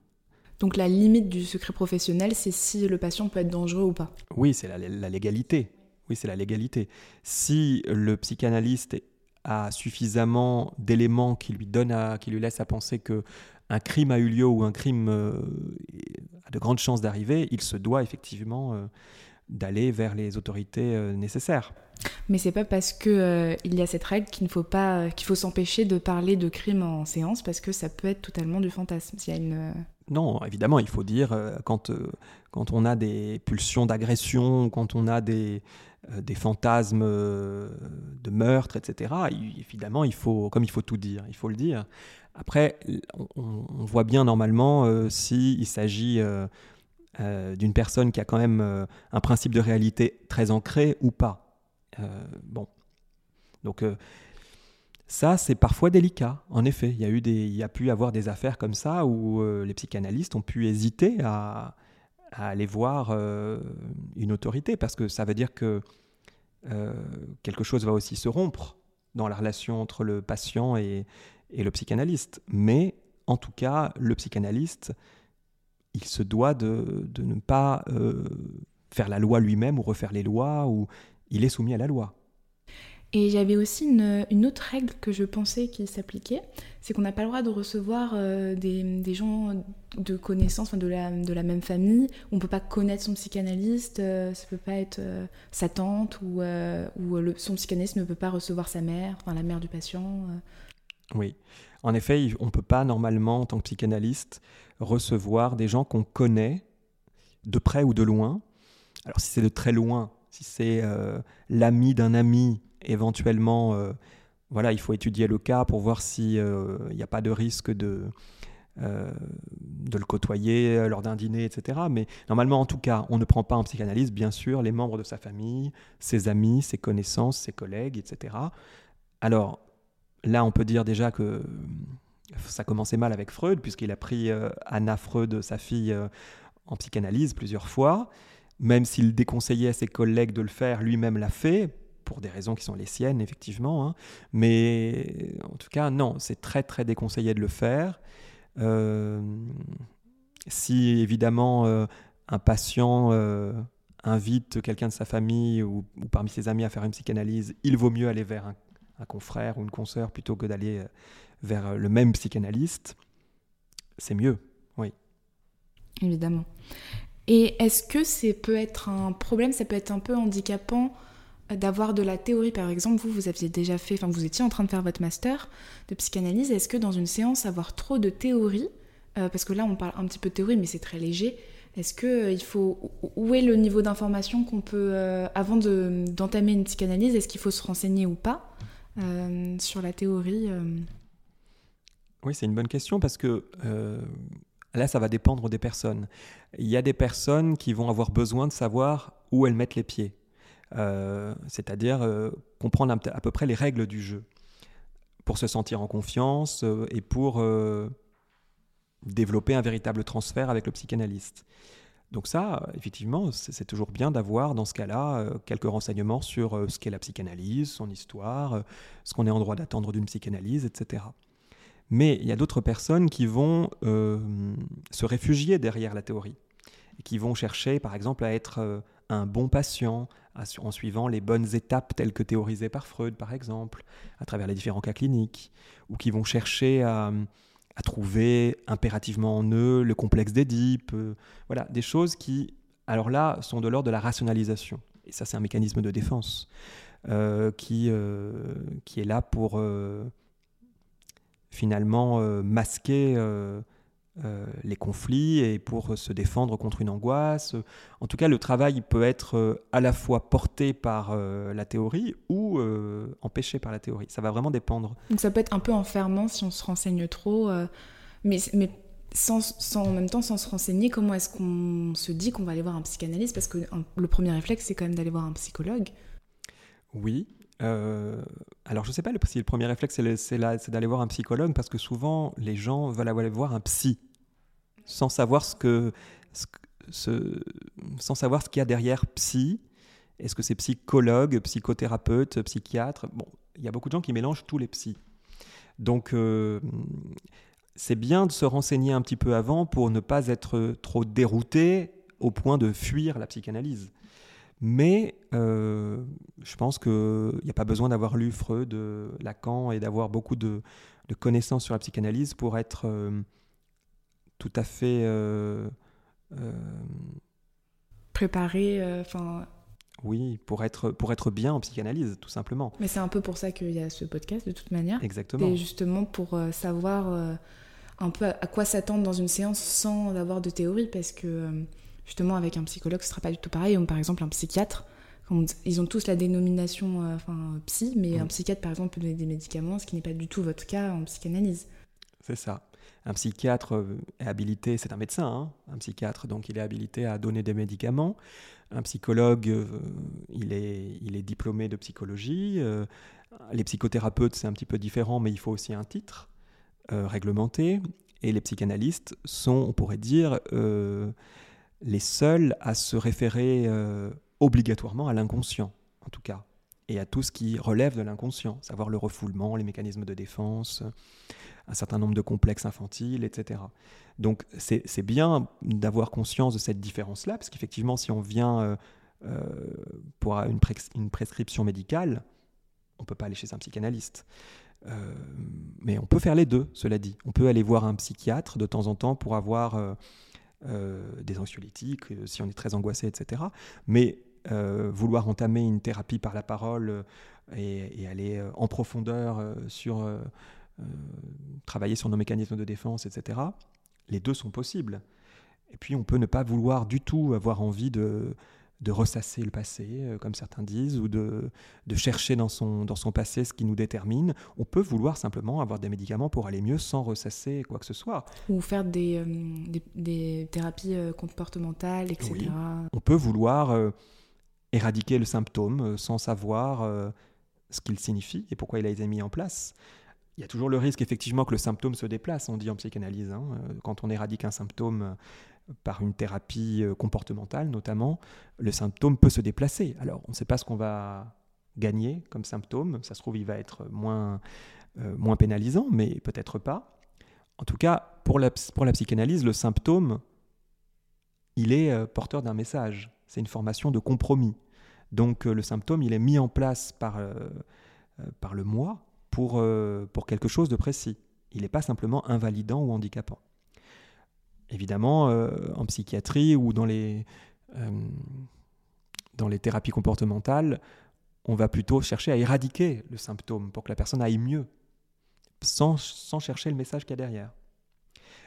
Donc la limite du secret professionnel, c'est si le patient peut être dangereux ou pas. Oui, c'est la, légalité. Oui, c'est la légalité. Si le psychanalyste a suffisamment d'éléments qui lui donnent à, qui lui laissent à penser que un crime a eu lieu ou un crime a de grandes chances d'arriver, il se doit effectivement d'aller vers les autorités nécessaires. Mais c'est pas parce que euh, il y a cette règle qu'il ne faut pas euh, qu'il faut s'empêcher de parler de crime en séance parce que ça peut être totalement du fantasme. S'il y a une euh, non, évidemment, il faut dire quand quand on a des pulsions d'agression, quand on a des des fantasmes de meurtre, etc. Évidemment, il faut comme il faut tout dire, il faut le dire. Après, on, voit bien normalement s'il s'agit d'une personne qui a quand même un principe de réalité très ancré ou pas. Euh, bon. Donc, euh, Ça, c'est parfois délicat, en effet. Il y a, eu des, il y a pu avoir des affaires comme ça où euh, les psychanalystes ont pu hésiter à, aller voir euh, une autorité, parce que ça veut dire que euh, quelque chose va aussi se rompre dans la relation entre le patient et, et le psychanalyste. Mais en tout cas, le psychanalyste, il se doit de, de ne pas faire la loi lui-même ou refaire les lois, ou il est soumis à la loi. Et j'avais aussi une, autre règle que je pensais qui s'appliquait, c'est qu'on n'a pas le droit de recevoir euh, des, gens de connaissance, de la, de la même famille. On ne peut pas connaître son psychanalyste, euh, ça peut pas être euh, sa tante ou, ou le, son psychanalyste ne peut pas recevoir sa mère, enfin la mère du patient. Oui, en effet, on ne peut pas normalement, en tant que psychanalyste, recevoir des gens qu'on connaît de près ou de loin. Alors si c'est de très loin, si c'est l'ami d'un ami éventuellement, euh, voilà, il faut étudier le cas pour voir s'il euh, n'y a pas de risque de, euh, de le côtoyer lors d'un dîner, etc. Mais normalement, en tout cas, on ne prend pas en psychanalyse, bien sûr, les membres de sa famille, ses amis, ses connaissances, ses collègues, etc. Alors, là, on peut dire déjà que ça commençait mal avec Freud, puisqu'il a pris Anna Freud, sa fille, en psychanalyse plusieurs fois. Même s'il déconseillait à ses collègues de le faire, lui-même l'a fait, pour des raisons qui sont les siennes, effectivement. Hein. Mais en tout cas, non, c'est très, très déconseillé de le faire. Euh, si évidemment euh, un patient euh, invite quelqu'un de sa famille ou, parmi ses amis à faire une psychanalyse, il vaut mieux aller vers un, confrère ou une consoeur plutôt que d'aller vers le même psychanalyste. C'est mieux, oui. Évidemment. Et est-ce que c'est peut être un problème, ça peut être un peu handicapant d'avoir de la théorie, par exemple, vous, vous aviez déjà fait, enfin, vous étiez en train de faire votre master de psychanalyse, est-ce que dans une séance, avoir trop de théorie, euh, parce que là, on parle un petit peu de théorie, mais c'est très léger, est-ce que euh, il faut, où est le niveau d'information qu'on peut, euh, avant d'entamer une psychanalyse, est-ce qu'il faut se renseigner ou pas? Sur la théorie Oui, c'est une bonne question parce que là, ça va dépendre des personnes. Il y a des personnes qui vont avoir besoin de savoir où elles mettent les pieds. Euh, c'est-à-dire euh, comprendre à, peu près les règles du jeu pour se sentir en confiance euh, et pour développer un véritable transfert avec le psychanalyste. Donc ça, effectivement, c'est toujours bien d'avoir dans ce cas-là quelques renseignements sur ce qu'est la psychanalyse, son histoire, ce qu'on est en droit d'attendre d'une psychanalyse, etc. Mais il y a d'autres personnes qui vont se réfugier derrière la théorie et qui vont chercher, par exemple, à être un bon patient, en suivant les bonnes étapes telles que théorisées par Freud, par exemple, à travers les différents cas cliniques, ou qui vont chercher à, trouver impérativement en eux le complexe d'Édipe, euh, voilà, des choses qui, alors là, sont de l'ordre de la rationalisation. Et ça, c'est un mécanisme de défense euh, qui, euh, qui est là pour finalement masquer euh, les conflits et pour se défendre contre une angoisse. En tout cas, le travail peut être euh, à la fois porté par euh, la théorie ou empêché par la théorie. Ça va vraiment dépendre. Donc ça peut être un peu enfermant si on se renseigne trop, mais, mais sans, en même temps, sans se renseigner, comment est-ce qu'on se dit qu'on va aller voir un psychanalyste? Parce que le premier réflexe, c'est quand même d'aller voir un psychologue. Oui, euh, alors, je ne sais pas si le premier réflexe, c'est d'aller voir un psychologue, parce que souvent, les gens veulent aller voir un psy, sans savoir ce qu'il y a derrière psy. Est-ce que c'est psychologue, psychothérapeute, psychiatre? Bon, il y a beaucoup de gens qui mélangent tous les psys. Donc, euh, c'est bien de se renseigner un petit peu avant pour ne pas être trop dérouté au point de fuir la psychanalyse. Mais euh, je pense qu'il n'y a pas besoin d'avoir lu Freud, Lacan et d'avoir beaucoup de, connaissances sur la psychanalyse pour être euh, tout à fait euh, préparé. Enfin. oui, pour être, pour être bien en psychanalyse, tout simplement. Mais c'est un peu pour ça qu'il y a ce podcast, de toute manière. Exactement. Et justement pour savoir un peu à quoi s'attendre dans une séance sans avoir de théorie, parce que justement avec un psychologue ce sera pas du tout pareil. Ou par exemple un psychiatre. Ils ont tous la dénomination euh, enfin psy mais un psychiatre par exemple peut donner des médicaments ce qui n'est pas du tout votre cas en psychanalyse. C'est ça. Un psychiatre euh, est habilité c'est un médecin hein, un psychiatre donc il est habilité à donner des médicaments. Un psychologue euh, il est il est diplômé de psychologie. Les psychothérapeutes, c'est un petit peu différent, mais il faut aussi un titre réglementé. Et les psychanalystes sont, on pourrait dire, les seuls à se référer obligatoirement à l'inconscient, en tout cas, et à tout ce qui relève de l'inconscient, savoir le refoulement, les mécanismes de défense, un certain nombre de complexes infantiles, etc. Donc c'est bien d'avoir conscience de cette différence-là, parce qu'effectivement, si on vient euh, euh, pour une, une, prescription médicale, on ne peut pas aller chez un psychanalyste. Euh, mais on peut faire les deux, cela dit. On peut aller voir un psychiatre de temps en temps pour avoir des anxiolytiques, si on est très angoissé, etc. Mais vouloir entamer une thérapie par la parole et aller en profondeur sur euh, travailler sur nos mécanismes de défense, etc. Les deux sont possibles. Et puis on peut ne pas vouloir du tout avoir envie de, de ressasser le passé, euh, comme certains disent, ou de, de, chercher dans son, dans son passé ce qui nous détermine. On peut vouloir simplement avoir des médicaments pour aller mieux sans ressasser quoi que ce soit. Ou faire des, euh, des, thérapies comportementales, etc. On peut vouloir éradiquer le symptôme sans savoir ce qu'il signifie et pourquoi il a été mis en place. Il y a toujours le risque effectivement que le symptôme se déplace, on dit en psychanalyse. Hein. Euh, quand on éradique un symptôme euh, par une thérapie euh, comportementale notamment, le symptôme peut se déplacer. Alors on ne sait pas ce qu'on va gagner comme symptôme, ça se trouve il va être moins, moins pénalisant, mais peut-être pas. En tout cas, pour la, pour la psychanalyse, le symptôme, il est porteur d'un message, c'est une formation de compromis. Donc le symptôme, il est mis en place par, par le moi, pour, euh, pour quelque chose de précis. Il n'est pas simplement invalidant ou handicapant. Évidemment, euh, en psychiatrie ou dans les, euh, dans les thérapies comportementales, on va plutôt chercher à éradiquer le symptôme pour que la personne aille mieux, sans, sans chercher le message qu'il y a derrière.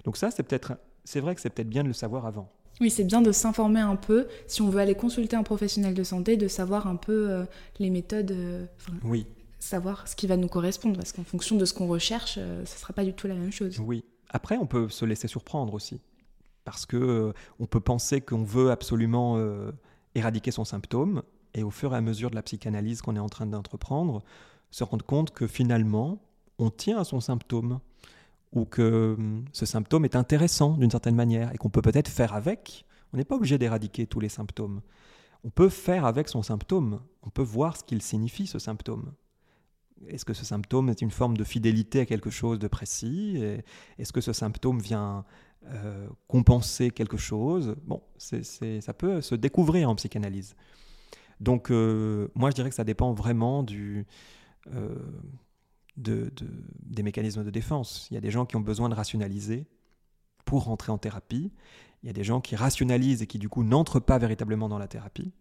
Donc ça, c'est peut-être, c'est vrai que c'est peut-être bien de le savoir avant. Oui, c'est bien de s'informer un peu. Si on veut aller consulter un professionnel de santé, de savoir un peu les méthodes. oui savoir ce qui va nous correspondre, parce qu'en fonction de ce qu'on recherche, euh, ce ne sera pas du tout la même chose. Oui. Après, on peut se laisser surprendre aussi, parce que euh, on peut penser qu'on veut absolument euh, éradiquer son symptôme, et au fur et à mesure de la psychanalyse qu'on est en train d'entreprendre, se rendre compte que finalement, on tient à son symptôme, ou que hum, ce symptôme est intéressant d'une certaine manière, et qu'on peut peut-être faire avec. On n'est pas obligé d'éradiquer tous les symptômes. On peut faire avec son symptôme, on peut voir ce qu'il signifie ce symptôme. Est-ce que ce symptôme est une forme de fidélité à quelque chose de précis Est-ce que ce symptôme vient euh, compenser quelque chose? Bon, ça peut se découvrir en psychanalyse. Donc, euh, moi, je dirais que ça dépend vraiment du, euh, des mécanismes de défense. Il y a des gens qui ont besoin de rationaliser pour rentrer en thérapie. Il y a des gens qui rationalisent et qui, du coup, n'entrent pas véritablement dans la thérapie.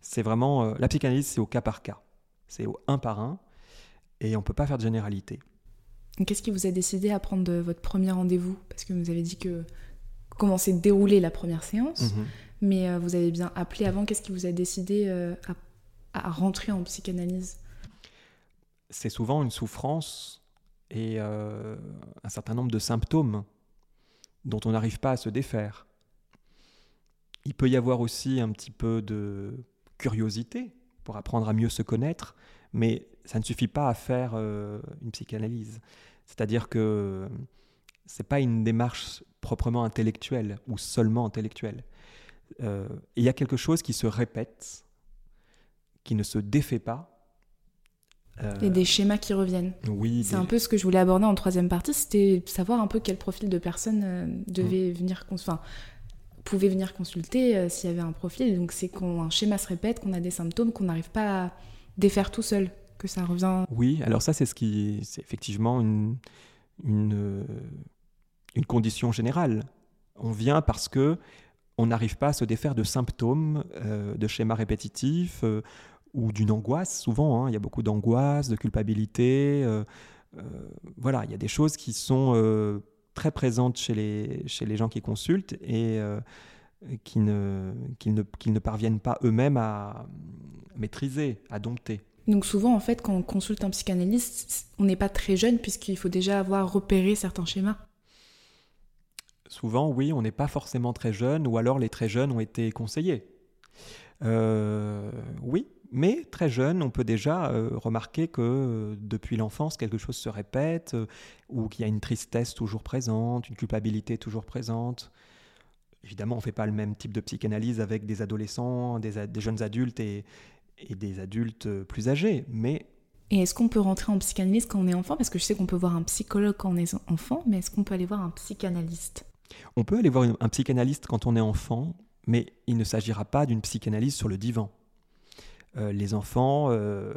C'est vraiment... la psychanalyse, c'est au cas par cas. C'est au un par un et on ne peut pas faire de généralité. Qu'est-ce qui vous a décidé à prendre votre premier rendez-vous? Parce que vous avez dit que comment s'est déroulée la première séance, mhm. mais euh, vous avez bien appelé avant. Qu'est-ce qui vous a décidé euh, à, rentrer en psychanalyse? C'est souvent une souffrance et euh, un certain nombre de symptômes dont on n'arrive pas à se défaire. Il peut y avoir aussi un petit peu de curiosité pour apprendre à mieux se connaître, mais ça ne suffit pas à faire euh, une psychanalyse. C'est-à-dire que ce n'est pas une démarche proprement intellectuelle ou seulement intellectuelle. Euh, il y a quelque chose qui se répète, qui ne se défait pas. Euh, et des schémas qui reviennent. Oui. C'est un peu ce que je voulais aborder en troisième partie, c'était savoir un peu quel profil de personne devait mmh. venir, enfin, pouvait venir consulter s'il y avait un profil. Donc c'est qu'un schéma se répète, qu'on a des symptômes, qu'on n'arrive pas à défaire tout seul que ça revient. Oui, alors ça, c'est ce qui, c'est effectivement une, une, une, condition générale. On vient parce que on n'arrive pas à se défaire de symptômes, euh, de schémas répétitifs euh, ou d'une angoisse. Souvent, hein. il y a beaucoup d'angoisse, de culpabilité. Euh, voilà, il y a des choses qui sont très présentes chez les, chez les gens qui consultent et qui ne, qu'ils ne, qu'ils ne parviennent pas eux-mêmes à maîtriser, à dompter. Donc souvent, en fait, quand on consulte un psychanalyste, on n'est pas très jeune puisqu'il faut déjà avoir repéré certains schémas. Souvent, oui, on n'est pas forcément très jeune, ou alors les très jeunes ont été conseillés. Euh, oui, Mais très jeune, on peut déjà remarquer que depuis l'enfance, quelque chose se répète, ou qu'il y a une tristesse toujours présente, une culpabilité toujours présente. Évidemment, on ne fait pas le même type de psychanalyse avec des adolescents, des, jeunes adultes et, et, des adultes plus âgés, mais et est-ce qu'on peut rentrer en psychanalyse quand on est enfant? Parce que je sais qu'on peut voir un psychologue quand on est enfant, mais est-ce qu'on peut aller voir un psychanalyste? On peut aller voir un psychanalyste quand on est enfant, mais il ne s'agira pas d'une psychanalyse sur le divan. Euh, les enfants, euh,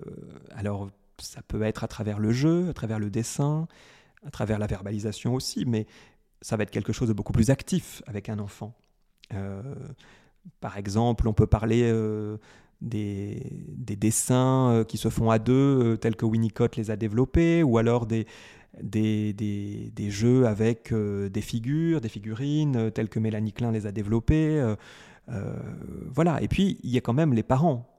alors ça peut être à travers le jeu, à travers le dessin, à travers la verbalisation aussi, mais ça va être quelque chose de beaucoup plus actif avec un enfant. Euh, par exemple, on peut parler des, dessins euh, qui se font à deux, euh, tels que Winnicott les a développés, ou alors des, jeux avec euh, des figures, des figurines, tels que Mélanie Klein les a développés. voilà, et puis il y a quand même les parents.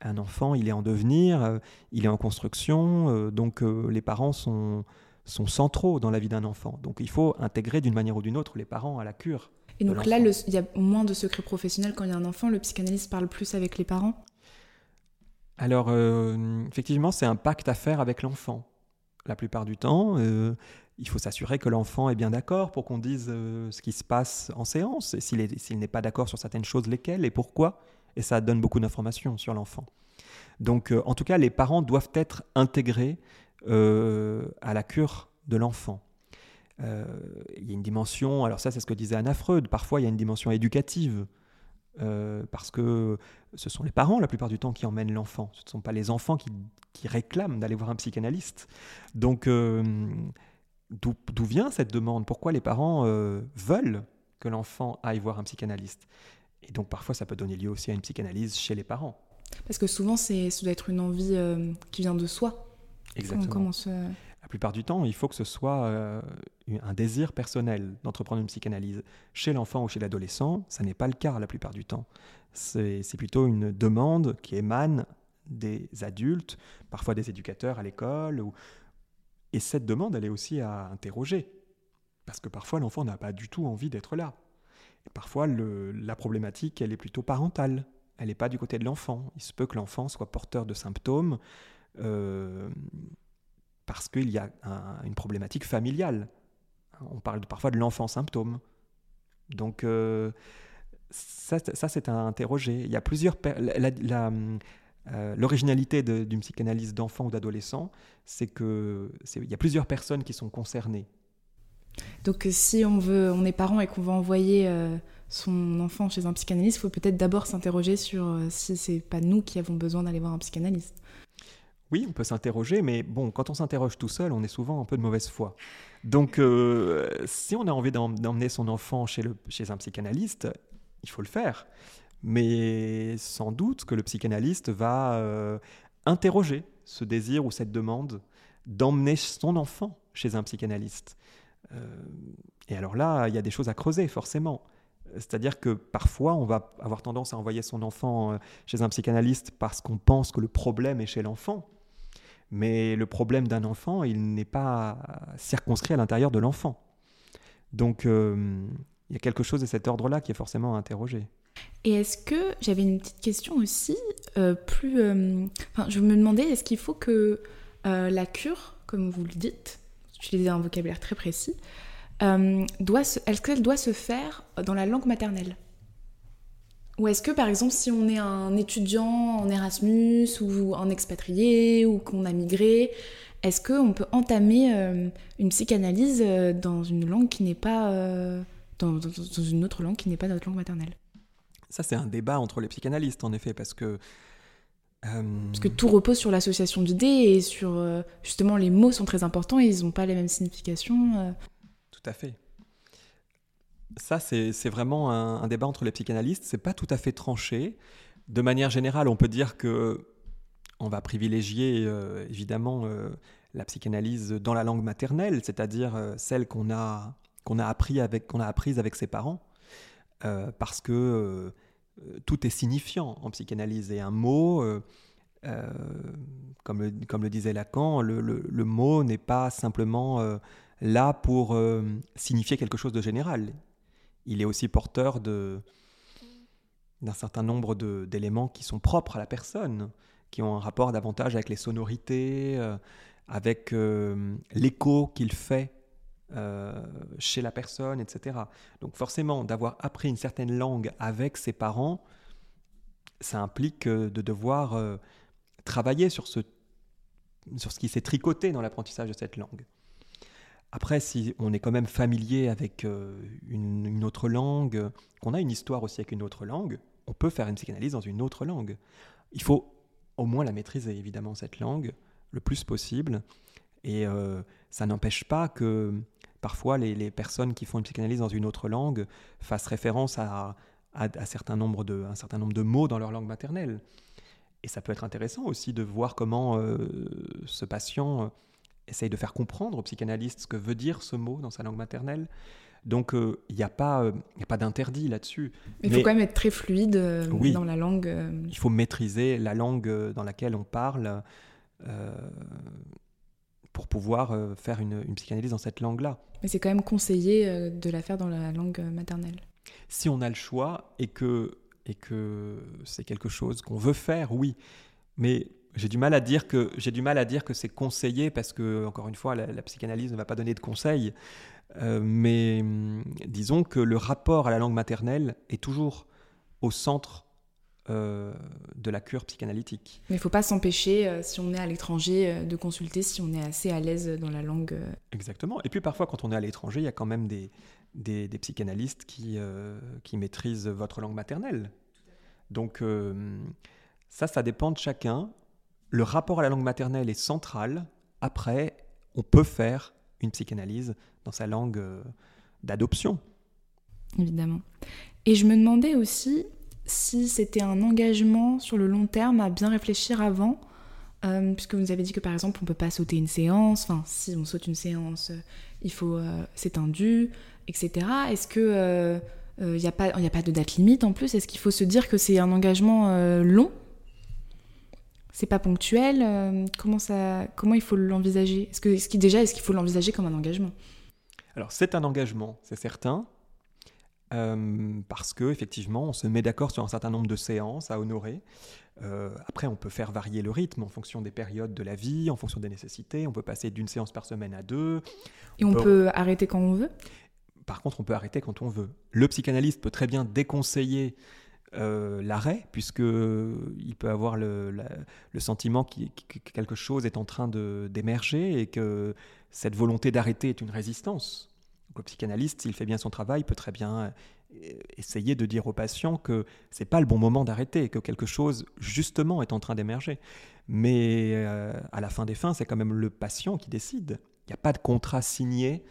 Un enfant, il est en devenir, il est en construction, donc les parents sont, sont centraux dans la vie d'un enfant. Donc il faut intégrer d'une manière ou d'une autre les parents à la cure. Et donc là, il y a moins de secrets professionnels quand il y a un enfant. Le psychanalyste parle plus avec les parents Alors, euh, effectivement, c'est un pacte à faire avec l'enfant. La plupart du temps, euh, il faut s'assurer que l'enfant est bien d'accord pour qu'on dise euh, ce qui se passe en séance. Et s'il n'est pas d'accord sur certaines choses, lesquelles et pourquoi. Et ça donne beaucoup d'informations sur l'enfant. Donc, en tout cas, les parents doivent être intégrés à la cure de l'enfant. Euh, il y a une dimension, alors ça c'est ce que disait Anna Freud, parfois il y a une dimension éducative, euh, parce que ce sont les parents la plupart du temps qui emmènent l'enfant, ce ne sont pas les enfants qui, réclament d'aller voir un psychanalyste. Donc euh, d'où vient cette demande? Pourquoi les parents veulent que l'enfant aille voir un psychanalyste? Et donc parfois ça peut donner lieu aussi à une psychanalyse chez les parents. Parce que souvent c'est, ça doit être une envie qui vient de soi. Exactement la plupart du temps, il faut que ce soit euh, un désir personnel d'entreprendre une psychanalyse. Chez l'enfant ou chez l'adolescent, ça n'est pas le cas la plupart du temps. C'est plutôt une demande qui émane des adultes, parfois des éducateurs à l'école. Et cette demande, elle est aussi à interroger. Parce que parfois, l'enfant n'a pas du tout envie d'être là. Et parfois, la problématique, elle est plutôt parentale. Elle n'est pas du côté de l'enfant. Il se peut que l'enfant soit porteur de symptômes. Euh, parce qu'il y a une problématique familiale. On parle parfois de l'enfant symptôme. Donc, euh, ça, c'est à interroger. Il y a plusieurs. Euh, l'originalité d'une psychanalyse d'enfant ou d'adolescent, c'est que il y a plusieurs personnes qui sont concernées. Donc, si on veut, on est parent et qu'on veut envoyer euh, son enfant chez un psychanalyste, il faut peut-être d'abord s'interroger sur si c'est pas nous qui avons besoin d'aller voir un psychanalyste. Oui, on peut s'interroger, mais bon, quand on s'interroge tout seul, on est souvent un peu de mauvaise foi. Donc, euh, si on a envie d'emmener son enfant chez, le, chez un psychanalyste, il faut le faire. Mais sans doute que le psychanalyste va euh, interroger ce désir ou cette demande d'emmener son enfant chez un psychanalyste. Euh, et alors là, il y a des choses à creuser, forcément. C'est-à-dire que parfois, on va avoir tendance à envoyer son enfant chez un psychanalyste parce qu'on pense que le problème est chez l'enfant. Mais le problème d'un enfant, il n'est pas circonscrit à l'intérieur de l'enfant. Donc, euh, il y a quelque chose de cet ordre-là qui est forcément à interroger. Et est-ce que j'avais une petite question aussi, euh, plus, euh, je me demandais, est-ce qu'il faut que la cure, comme vous le dites, utiliser un vocabulaire très précis, doit est-ce qu'elle doit se faire dans la langue maternelle? Ou est-ce que, par exemple, si on est un étudiant en Erasmus ou un expatrié ou qu'on a migré, est-ce qu'on peut entamer euh, une psychanalyse euh, dans une langue qui n'est pas. Euh, dans, une autre langue qui n'est pas notre langue maternelle? Ça, c'est un débat entre les psychanalystes, en effet, parce que. Parce que tout repose sur l'association d'idées et sur. justement, les mots sont très importants et ils n'ont pas les mêmes significations. Tout à fait ça, c'est vraiment un, débat entre les psychanalystes. C'est pas tout à fait tranché. De manière générale, on peut dire que on va privilégier euh, évidemment euh, la psychanalyse dans la langue maternelle, c'est-à-dire euh, celle qu'on a qu'on a appris avec qu'on a apprise avec ses parents, parce que tout est signifiant en psychanalyse et un mot. comme, le, comme le disait Lacan, le, le mot n'est pas simplement là pour signifier quelque chose de général il est aussi porteur d'un certain nombre d'éléments qui sont propres à la personne, qui ont un rapport davantage avec les sonorités, avec l'écho qu'il fait chez la personne, etc. Donc forcément, d'avoir appris une certaine langue avec ses parents, ça implique de devoir travailler sur ce, sur ce qui s'est tricoté dans l'apprentissage de cette langue. Après, si on est quand même familier avec euh, une, autre langue, qu'on a une histoire aussi avec une autre langue, on peut faire une psychanalyse dans une autre langue. Il faut au moins la maîtriser, évidemment, cette langue, le plus possible. Et euh, ça n'empêche pas que parfois les, personnes qui font une psychanalyse dans une autre langue fassent référence à, un certain nombre de mots dans leur langue maternelle. Et ça peut être intéressant aussi de voir comment euh, ce patient essaye de faire comprendre au psychanalyste ce que veut dire ce mot dans sa langue maternelle. Donc euh, il n'y a pas, euh, a pas d'interdit là-dessus. Mais il faut quand même être très fluide euh, dans la langue. Il faut maîtriser la langue dans laquelle on parle pour pouvoir faire une, une, psychanalyse dans cette langue-là. Mais c'est quand même conseillé de la faire dans la langue maternelle. Si on a le choix et que, et que c'est quelque chose qu'on veut faire, oui. Mais j'ai du mal à dire que j'ai du mal à dire que c'est conseillé parce que encore une fois la, psychanalyse ne va pas donner de conseils. Euh, mais hum, disons que le rapport à la langue maternelle est toujours au centre euh, de la cure psychanalytique. Mais il ne faut pas s'empêcher, euh, si on est à l'étranger, de consulter si on est assez à l'aise dans la langue. Exactement. Et puis parfois, quand on est à l'étranger, il y a quand même des, des, des psychanalystes qui, qui maîtrisent votre langue maternelle. Donc ça, ça dépend de chacun le rapport à la langue maternelle est central. Après, on peut faire une psychanalyse dans sa langue euh, d'adoption. Évidemment. Et je me demandais aussi si c'était un engagement sur le long terme à bien réfléchir avant, euh, puisque vous nous avez dit que par exemple on ne peut pas sauter une séance, enfin si on saute une séance, euh, il faut, c'est un dû, etc. Est-ce que il n'y a pas de date limite en plus? Est-ce qu'il faut se dire que c'est un engagement long? C'est pas ponctuel euh, comment, ça, comment il faut l'envisager? Est-ce que, est déjà, est-ce qu'il faut l'envisager comme un engagement? Alors, c'est un engagement, c'est certain. Euh, parce que effectivement, on se met d'accord sur un certain nombre de séances à honorer. Euh, après, on peut faire varier le rythme en fonction des périodes de la vie, en fonction des nécessités. On peut passer d'une séance par semaine à deux. Et on, peut... arrêter quand on veut? Par contre, on peut arrêter quand on veut. Le psychanalyste peut très bien déconseiller euh, l'arrêt, puisque il peut avoir le, sentiment que quelque chose est en train d'émerger et que cette volonté d'arrêter est une résistance. le psychanalyste, s'il fait bien son travail, peut très bien euh, essayer de dire au patient que c'est pas le bon moment d'arrêter, que quelque chose justement est en train d'émerger. Mais euh, à la fin des fins, c'est quand même le patient qui décide. Il n'y a pas de contrat signé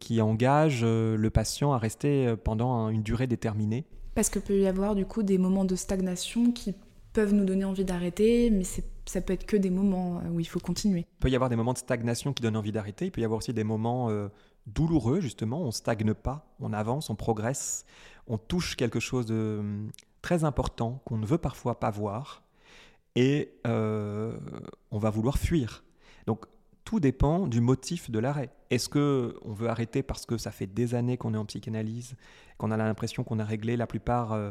qui engage le patient à rester pendant une durée déterminée. Parce qu'il peut y avoir du coup des moments de stagnation qui peuvent nous donner envie d'arrêter, mais ça peut être que des moments euh, où il faut continuer. Il peut y avoir des moments de stagnation qui donnent envie d'arrêter, il peut y avoir aussi des moments euh, douloureux, justement, on stagne pas, on avance, on progresse, on touche quelque chose de hum, très important qu'on ne veut parfois pas voir, et euh, on va vouloir fuir. Tout dépend du motif de l'arrêt. Est-ce que on veut arrêter parce que ça fait des années qu'on est en psychanalyse, qu'on a l'impression qu'on a réglé la plupart, euh,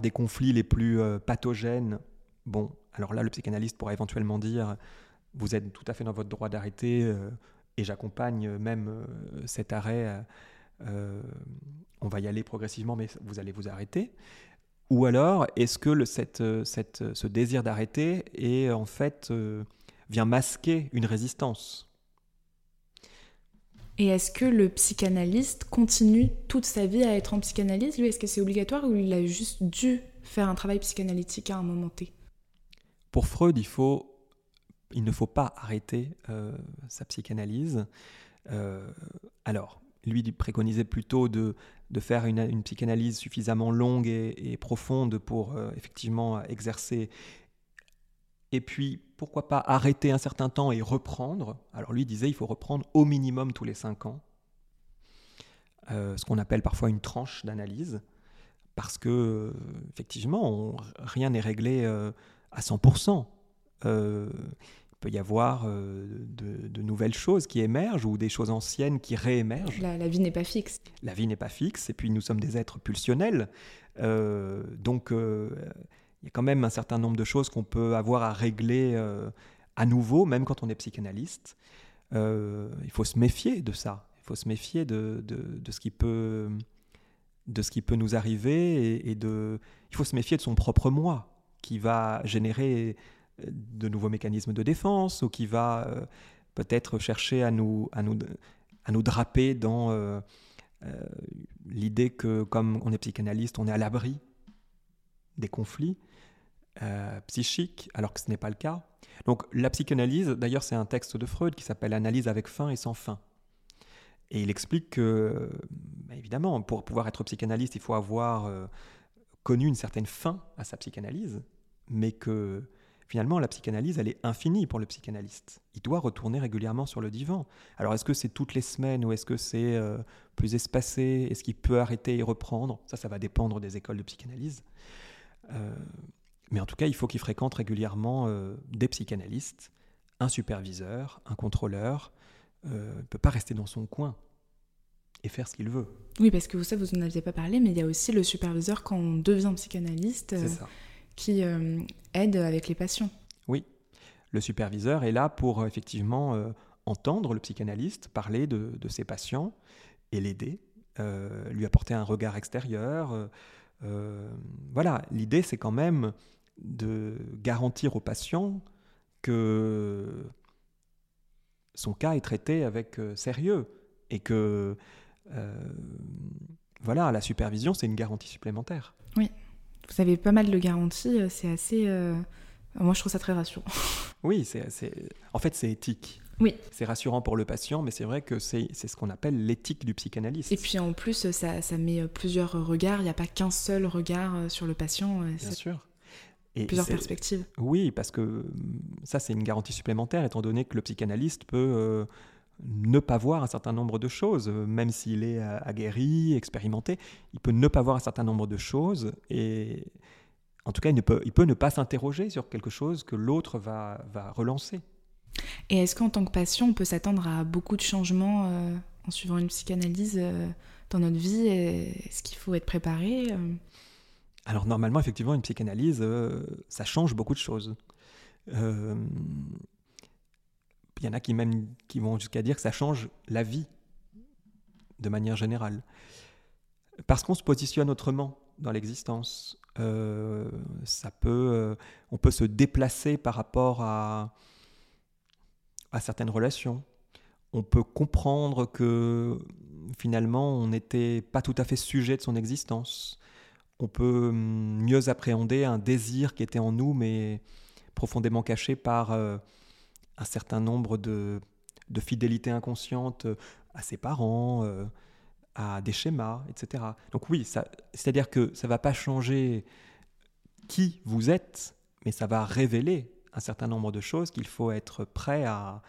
des conflits les plus euh, pathogènes? Bon, alors là, le psychanalyste pourra éventuellement dire vous êtes tout à fait dans votre droit d'arrêter euh, et j'accompagne même cet arrêt. on va y aller progressivement, mais vous allez vous arrêter. Ou alors, est-ce que ce désir d'arrêter est en fait vient masquer une résistance. Et est-ce que le psychanalyste continue toute sa vie à être en psychanalyse Lui, est-ce que c'est obligatoire ou il a juste dû faire un travail psychanalytique à un moment T? Pour Freud, il, faut, il ne faut pas arrêter euh, sa psychanalyse. Euh, alors, lui il préconisait plutôt de, de faire une, psychanalyse suffisamment longue et, profonde pour euh, effectivement exercer et puis pourquoi pas arrêter un certain temps et reprendre. Alors lui disait il faut reprendre au minimum tous les cinq ans, euh, ce qu'on appelle parfois une tranche d'analyse, parce que effectivement rien n'est réglé euh, à 100%. Euh, il peut y avoir de, nouvelles choses qui émergent ou des choses anciennes qui réémergent. La, la vie n'est pas fixe. La vie n'est pas fixe, et puis nous sommes des êtres pulsionnels. donc il y a quand même un certain nombre de choses qu'on peut avoir à régler à nouveau, même quand on est psychanalyste. il faut se méfier de ça. Il faut se méfier de, de, ce qui peut de ce qui peut nous arriver et, de il faut se méfier de son propre moi qui va générer de nouveaux mécanismes de défense ou qui va peut-être chercher à nous, à nous, à nous draper dans euh, euh, l'idée que comme on est psychanalyste, on est à l'abri des conflits euh, psychiques, alors que ce n'est pas le cas. Donc la psychanalyse, d'ailleurs c'est un texte de Freud qui s'appelle Analyse avec fin et sans fin. Et il explique que, bah, évidemment, pour pouvoir être psychanalyste, il faut avoir connu une certaine fin à sa psychanalyse, mais que Finalement, la psychanalyse, elle est infinie pour le psychanalyste. Il doit retourner régulièrement sur le divan. Alors, est-ce que c'est toutes les semaines ou est-ce que c'est euh, plus espacé? Est-ce qu'il peut arrêter et reprendre? Ça, ça va dépendre des écoles de psychanalyse. Euh, mais en tout cas, il faut qu'il fréquente régulièrement euh, des psychanalystes, un superviseur, un contrôleur. il ne peut pas rester dans son coin et faire ce qu'il veut. Oui, parce que vous savez, vous n'en aviez pas parlé, mais il y a aussi le superviseur quand on devient psychanalyste. Ça qui euh, aide avec les patients. Oui, le superviseur est là pour euh, effectivement euh, entendre le psychanalyste parler de, ses patients et l'aider, lui apporter un regard extérieur. Voilà, l'idée c'est quand même de garantir au patient que son cas est traité avec sérieux et que voilà, la supervision c'est une garantie supplémentaire. Oui. Vous avez pas mal de garanties, euh, c'est assez. Euh, moi, je trouve ça très rassurant. Oui, c'est, en fait, c'est éthique. Oui. C'est rassurant pour le patient, mais c'est vrai que c'est, ce qu'on appelle l'éthique du psychanalyste. Et puis en plus, ça, ça met plusieurs regards. Il n'y a pas qu'un seul regard euh, sur le patient. Bien sûr. Et plusieurs perspectives. Oui, parce que hum, ça, c'est une garantie supplémentaire, étant donné que le psychanalyste peut ne pas voir un certain nombre de choses, même s'il est aguerri, expérimenté, il peut ne pas voir un certain nombre de choses et en tout cas, il, peut, il peut ne pas s'interroger sur quelque chose que l'autre va, va relancer. Et est-ce qu'en tant que patient, on peut s'attendre à beaucoup de changements euh, en suivant une psychanalyse euh, dans notre vie Est-ce qu'il faut être préparé euh? Alors normalement, effectivement, une psychanalyse, ça change beaucoup de choses. Il y en a qui même qui vont jusqu'à dire que ça change la vie de manière générale. Parce qu'on se positionne autrement dans l'existence. Ça peut, on peut se déplacer par rapport à, à certaines relations. On peut comprendre que finalement on n'était pas tout à fait sujet de son existence. On peut hum, mieux appréhender un désir qui était en nous mais profondément caché par euh, un certain nombre de, de fidélités inconscientes euh, à ses parents, euh, à des schémas, etc. Donc oui, c'est-à-dire que ça ne va pas changer qui vous êtes, mais ça va révéler un certain nombre de choses qu'il faut être prêt à,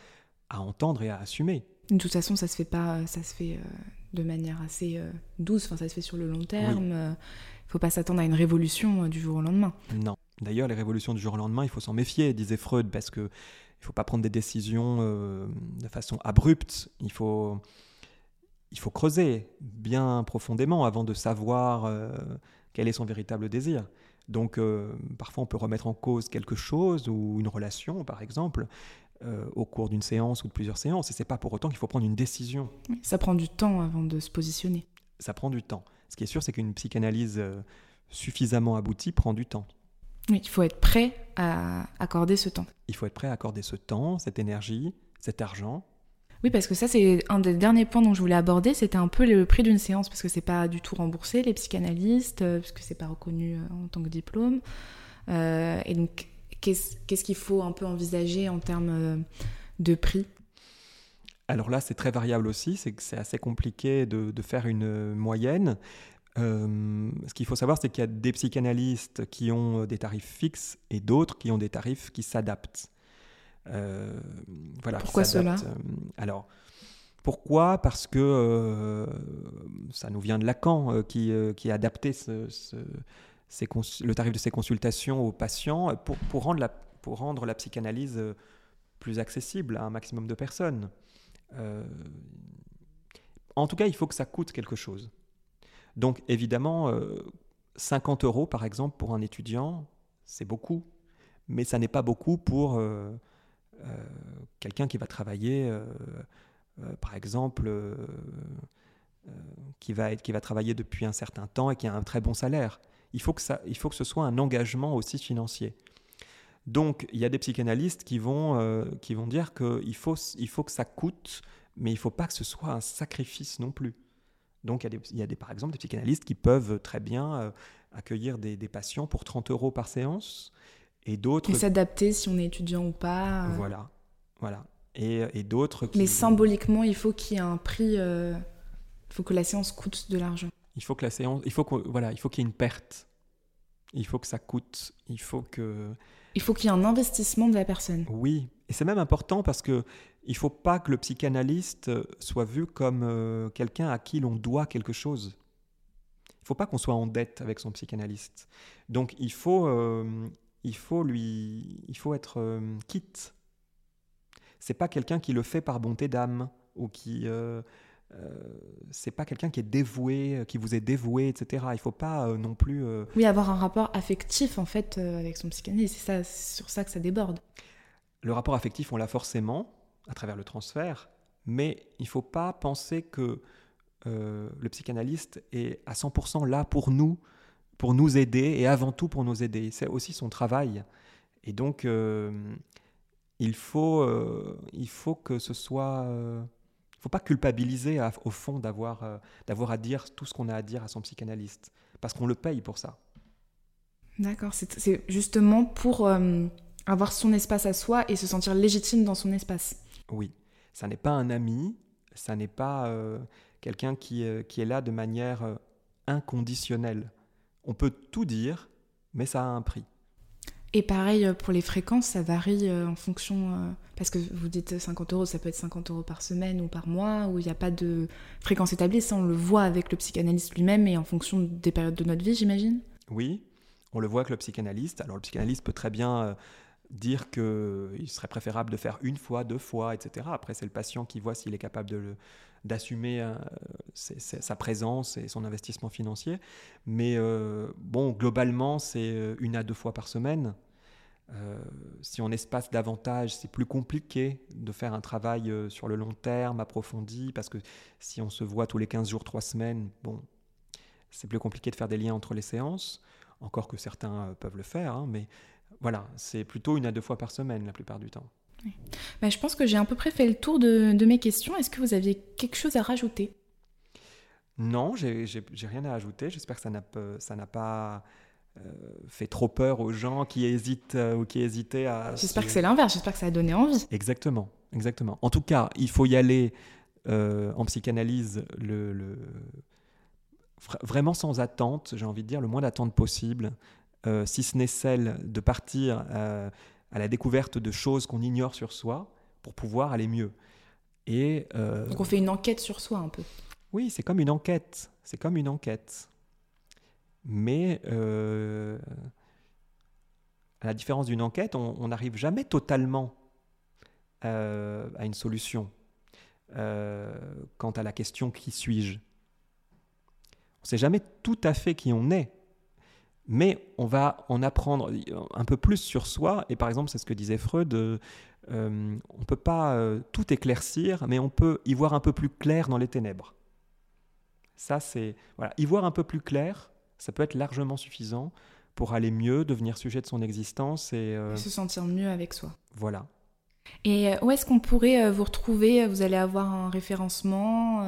à, entendre et à assumer. De toute façon, ça se fait pas, ça se fait euh, de manière assez douce. Enfin, ça se fait sur le long terme. Il ne faut pas s'attendre à une révolution du jour au lendemain. Non. D'ailleurs, les révolutions du jour au lendemain, il faut s'en méfier, disait Freud, parce que il faut pas prendre des décisions euh, de façon abrupte. Il faut, il faut creuser bien profondément avant de savoir euh, quel est son véritable désir. Donc euh, parfois on peut remettre en cause quelque chose ou une relation par exemple au cours d'une séance ou de plusieurs séances et c'est pas pour autant qu'il faut prendre une décision. Ça prend du temps avant de se positionner. Ça prend du temps. Ce qui est sûr c'est qu'une psychanalyse suffisamment aboutie prend du temps. Oui, il faut être prêt à accorder ce temps. Il faut être prêt à accorder ce temps, cette énergie, cet argent. Oui, parce que ça, c'est un des derniers points dont je voulais aborder. C'était un peu le prix d'une séance, parce que c'est pas du tout remboursé, les psychanalystes, euh, parce que c'est pas reconnu euh, en tant que diplôme. Euh, et donc, qu'est-ce qu'il faut un peu envisager en termes de prix? Alors là, c'est très variable aussi, c'est que c'est assez compliqué de, faire une moyenne. Ce qu'il faut savoir, c'est qu'il y a des psychanalystes qui ont des tarifs fixes et d'autres qui ont des tarifs qui s'adaptent. Euh, voilà, pourquoi cela Alors, pourquoi? Parce que ça nous vient de Lacan qui, qui a adapté ce, le tarif de ses consultations aux patients pour, pour, rendre la, pour rendre la psychanalyse plus accessible à un maximum de personnes. en tout cas, il faut que ça coûte quelque chose. Donc évidemment, 50 euh, euros par exemple pour un étudiant, C'est beaucoup. Mais ça n'est pas beaucoup pour quelqu'un qui va travailler, par exemple, qui, va être, qui va travailler depuis un certain temps et qui a un très bon salaire. Il faut que, ça, il faut que ce soit un engagement aussi financier. Donc, il y a des psychanalystes qui vont, euh, qui vont dire qu'il faut, il faut que ça coûte, mais il ne faut pas que ce soit un sacrifice non plus. Donc, il y a, des, par exemple des psychanalystes qui peuvent très bien euh, accueillir des, patients pour 30 euros par séance, et d'autres... Et s'adapter si on est étudiant ou pas. Euh. Voilà, voilà. Et, et d'autres qui... Mais symboliquement, il faut qu'il y ait un prix... Il faut que la séance coûte de l'argent. Il faut que la séance... Il faut voilà, il faut qu'il y ait une perte. Il faut que ça coûte. Il faut que... Il faut qu'il y ait un investissement de la personne. Oui, et c'est même important parce que il faut pas que le psychanalyste soit vu comme euh, quelqu'un à qui l'on doit quelque chose. Il faut pas qu'on soit en dette avec son psychanalyste. Donc il faut, euh, il faut lui, il faut être euh, quitte. C'est pas quelqu'un qui le fait par bonté d'âme ou qui euh, c'est pas quelqu'un qui est dévoué, euh, qui vous est dévoué, etc. Il faut pas euh, non plus. Oui, avoir un rapport affectif en fait avec son psychanalyste. C'est ça, sur ça que ça déborde. Le rapport affectif, on l'a forcément à travers le transfert, mais il faut pas penser que le psychanalyste est à 100% là pour nous, pour nous aider et avant tout pour nous aider. C'est aussi son travail. Et donc, il, faut, il faut que ce soit faut pas culpabiliser au fond d'avoir euh, d'avoir à dire tout ce qu'on a à dire à son psychanalyste, parce qu'on le paye pour ça. D'accord, c'est justement pour euh, avoir son espace à soi et se sentir légitime dans son espace. Oui, ça n'est pas un ami, ça n'est pas euh, quelqu'un qui, qui est là de manière inconditionnelle. On peut tout dire, mais ça a un prix. Et pareil euh, pour les fréquences, ça varie euh, en fonction. Euh, parce que vous dites 50 euros, ça peut être 50 euros par semaine ou par mois, où il n'y a pas de fréquence établie. Ça, on le voit avec le psychanalyste lui-même et en fonction des périodes de notre vie, j'imagine Oui, on le voit avec le psychanalyste. Alors, le psychanalyste peut très bien dire qu'il serait préférable de faire une fois, deux fois, etc. Après, c'est le patient qui voit s'il est capable de d'assumer sa présence et son investissement financier. Mais bon, globalement, c'est une à deux fois par semaine. Euh, si on espace davantage, c'est plus compliqué de faire un travail euh, sur le long terme, approfondi, parce que si on se voit tous les 15 jours, 3 semaines, bon, c'est plus compliqué de faire des liens entre les séances, encore que certains euh, peuvent le faire, hein, mais voilà, c'est plutôt une à deux fois par semaine la plupart du temps. Bah, je pense que j'ai à peu près fait le tour de, de mes questions. Est-ce que vous aviez quelque chose à rajouter? Non, j'ai rien à ajouter. J'espère que ça n'a pas euh, fait trop peur aux gens qui hésitent euh, ou qui hésitaient à. J'espère que c'est l'inverse, j'espère que ça a donné envie. Exactement, exactement. En tout cas, il faut y aller euh, en psychanalyse le, vraiment sans attente, j'ai envie de dire, le moins d'attente possible, si ce n'est celle de partir à la découverte de choses qu'on ignore sur soi pour pouvoir aller mieux. Et, Donc on fait une enquête sur soi un peu. Oui, c'est comme une enquête. C'est comme une enquête. Mais euh, à la différence d'une enquête, on n'arrive jamais totalement euh, à une solution euh, quant à la question qui suis-je. On ne sait jamais tout à fait qui on est, mais on va en apprendre un peu plus sur soi. Et par exemple, c'est ce que disait Freud, on ne peut pas tout éclaircir, mais on peut y voir un peu plus clair dans les ténèbres. Ça, c'est voilà, y voir un peu plus clair ça peut être largement suffisant pour aller mieux, devenir sujet de son existence et, euh, se sentir mieux avec soi. Voilà. Et euh, où est-ce qu'on pourrait euh, vous retrouver? Vous allez avoir un référencement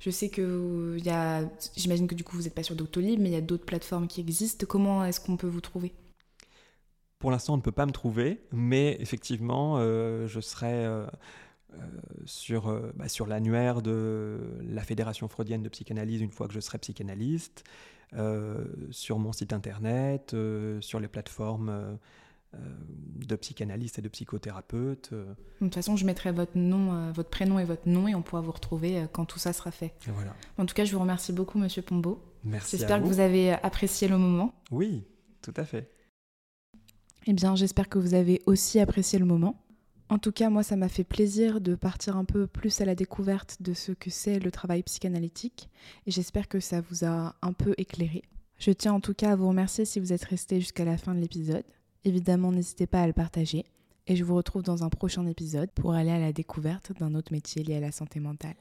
Je sais que y a, j'imagine que du coup vous n'êtes pas sur Doctolib, mais il y a d'autres plateformes qui existent. Comment est-ce qu'on peut vous trouver? Pour l'instant, on ne peut pas me trouver, mais effectivement, je serai sur, bah, sur l'annuaire de la Fédération freudienne de psychanalyse une fois que je serai psychanalyste. Euh, sur mon site internet, euh, sur les plateformes euh, de psychanalystes et de psychothérapeutes. De toute façon, je mettrai votre nom, votre prénom et votre nom et on pourra vous retrouver quand tout ça sera fait. voilà. En tout cas, je vous remercie beaucoup, Monsieur Pombo. Merci. J'espère que vous avez apprécié le moment. Oui, tout à fait. Eh bien, j'espère que vous avez aussi apprécié le moment. En tout cas, moi, ça m'a fait plaisir de partir un peu plus à la découverte de ce que c'est le travail psychanalytique et j'espère que ça vous a un peu éclairé. Je tiens en tout cas à vous remercier si vous êtes resté jusqu'à la fin de l'épisode. Évidemment, n'hésitez pas à le partager et je vous retrouve dans un prochain épisode pour aller à la découverte d'un autre métier lié à la santé mentale.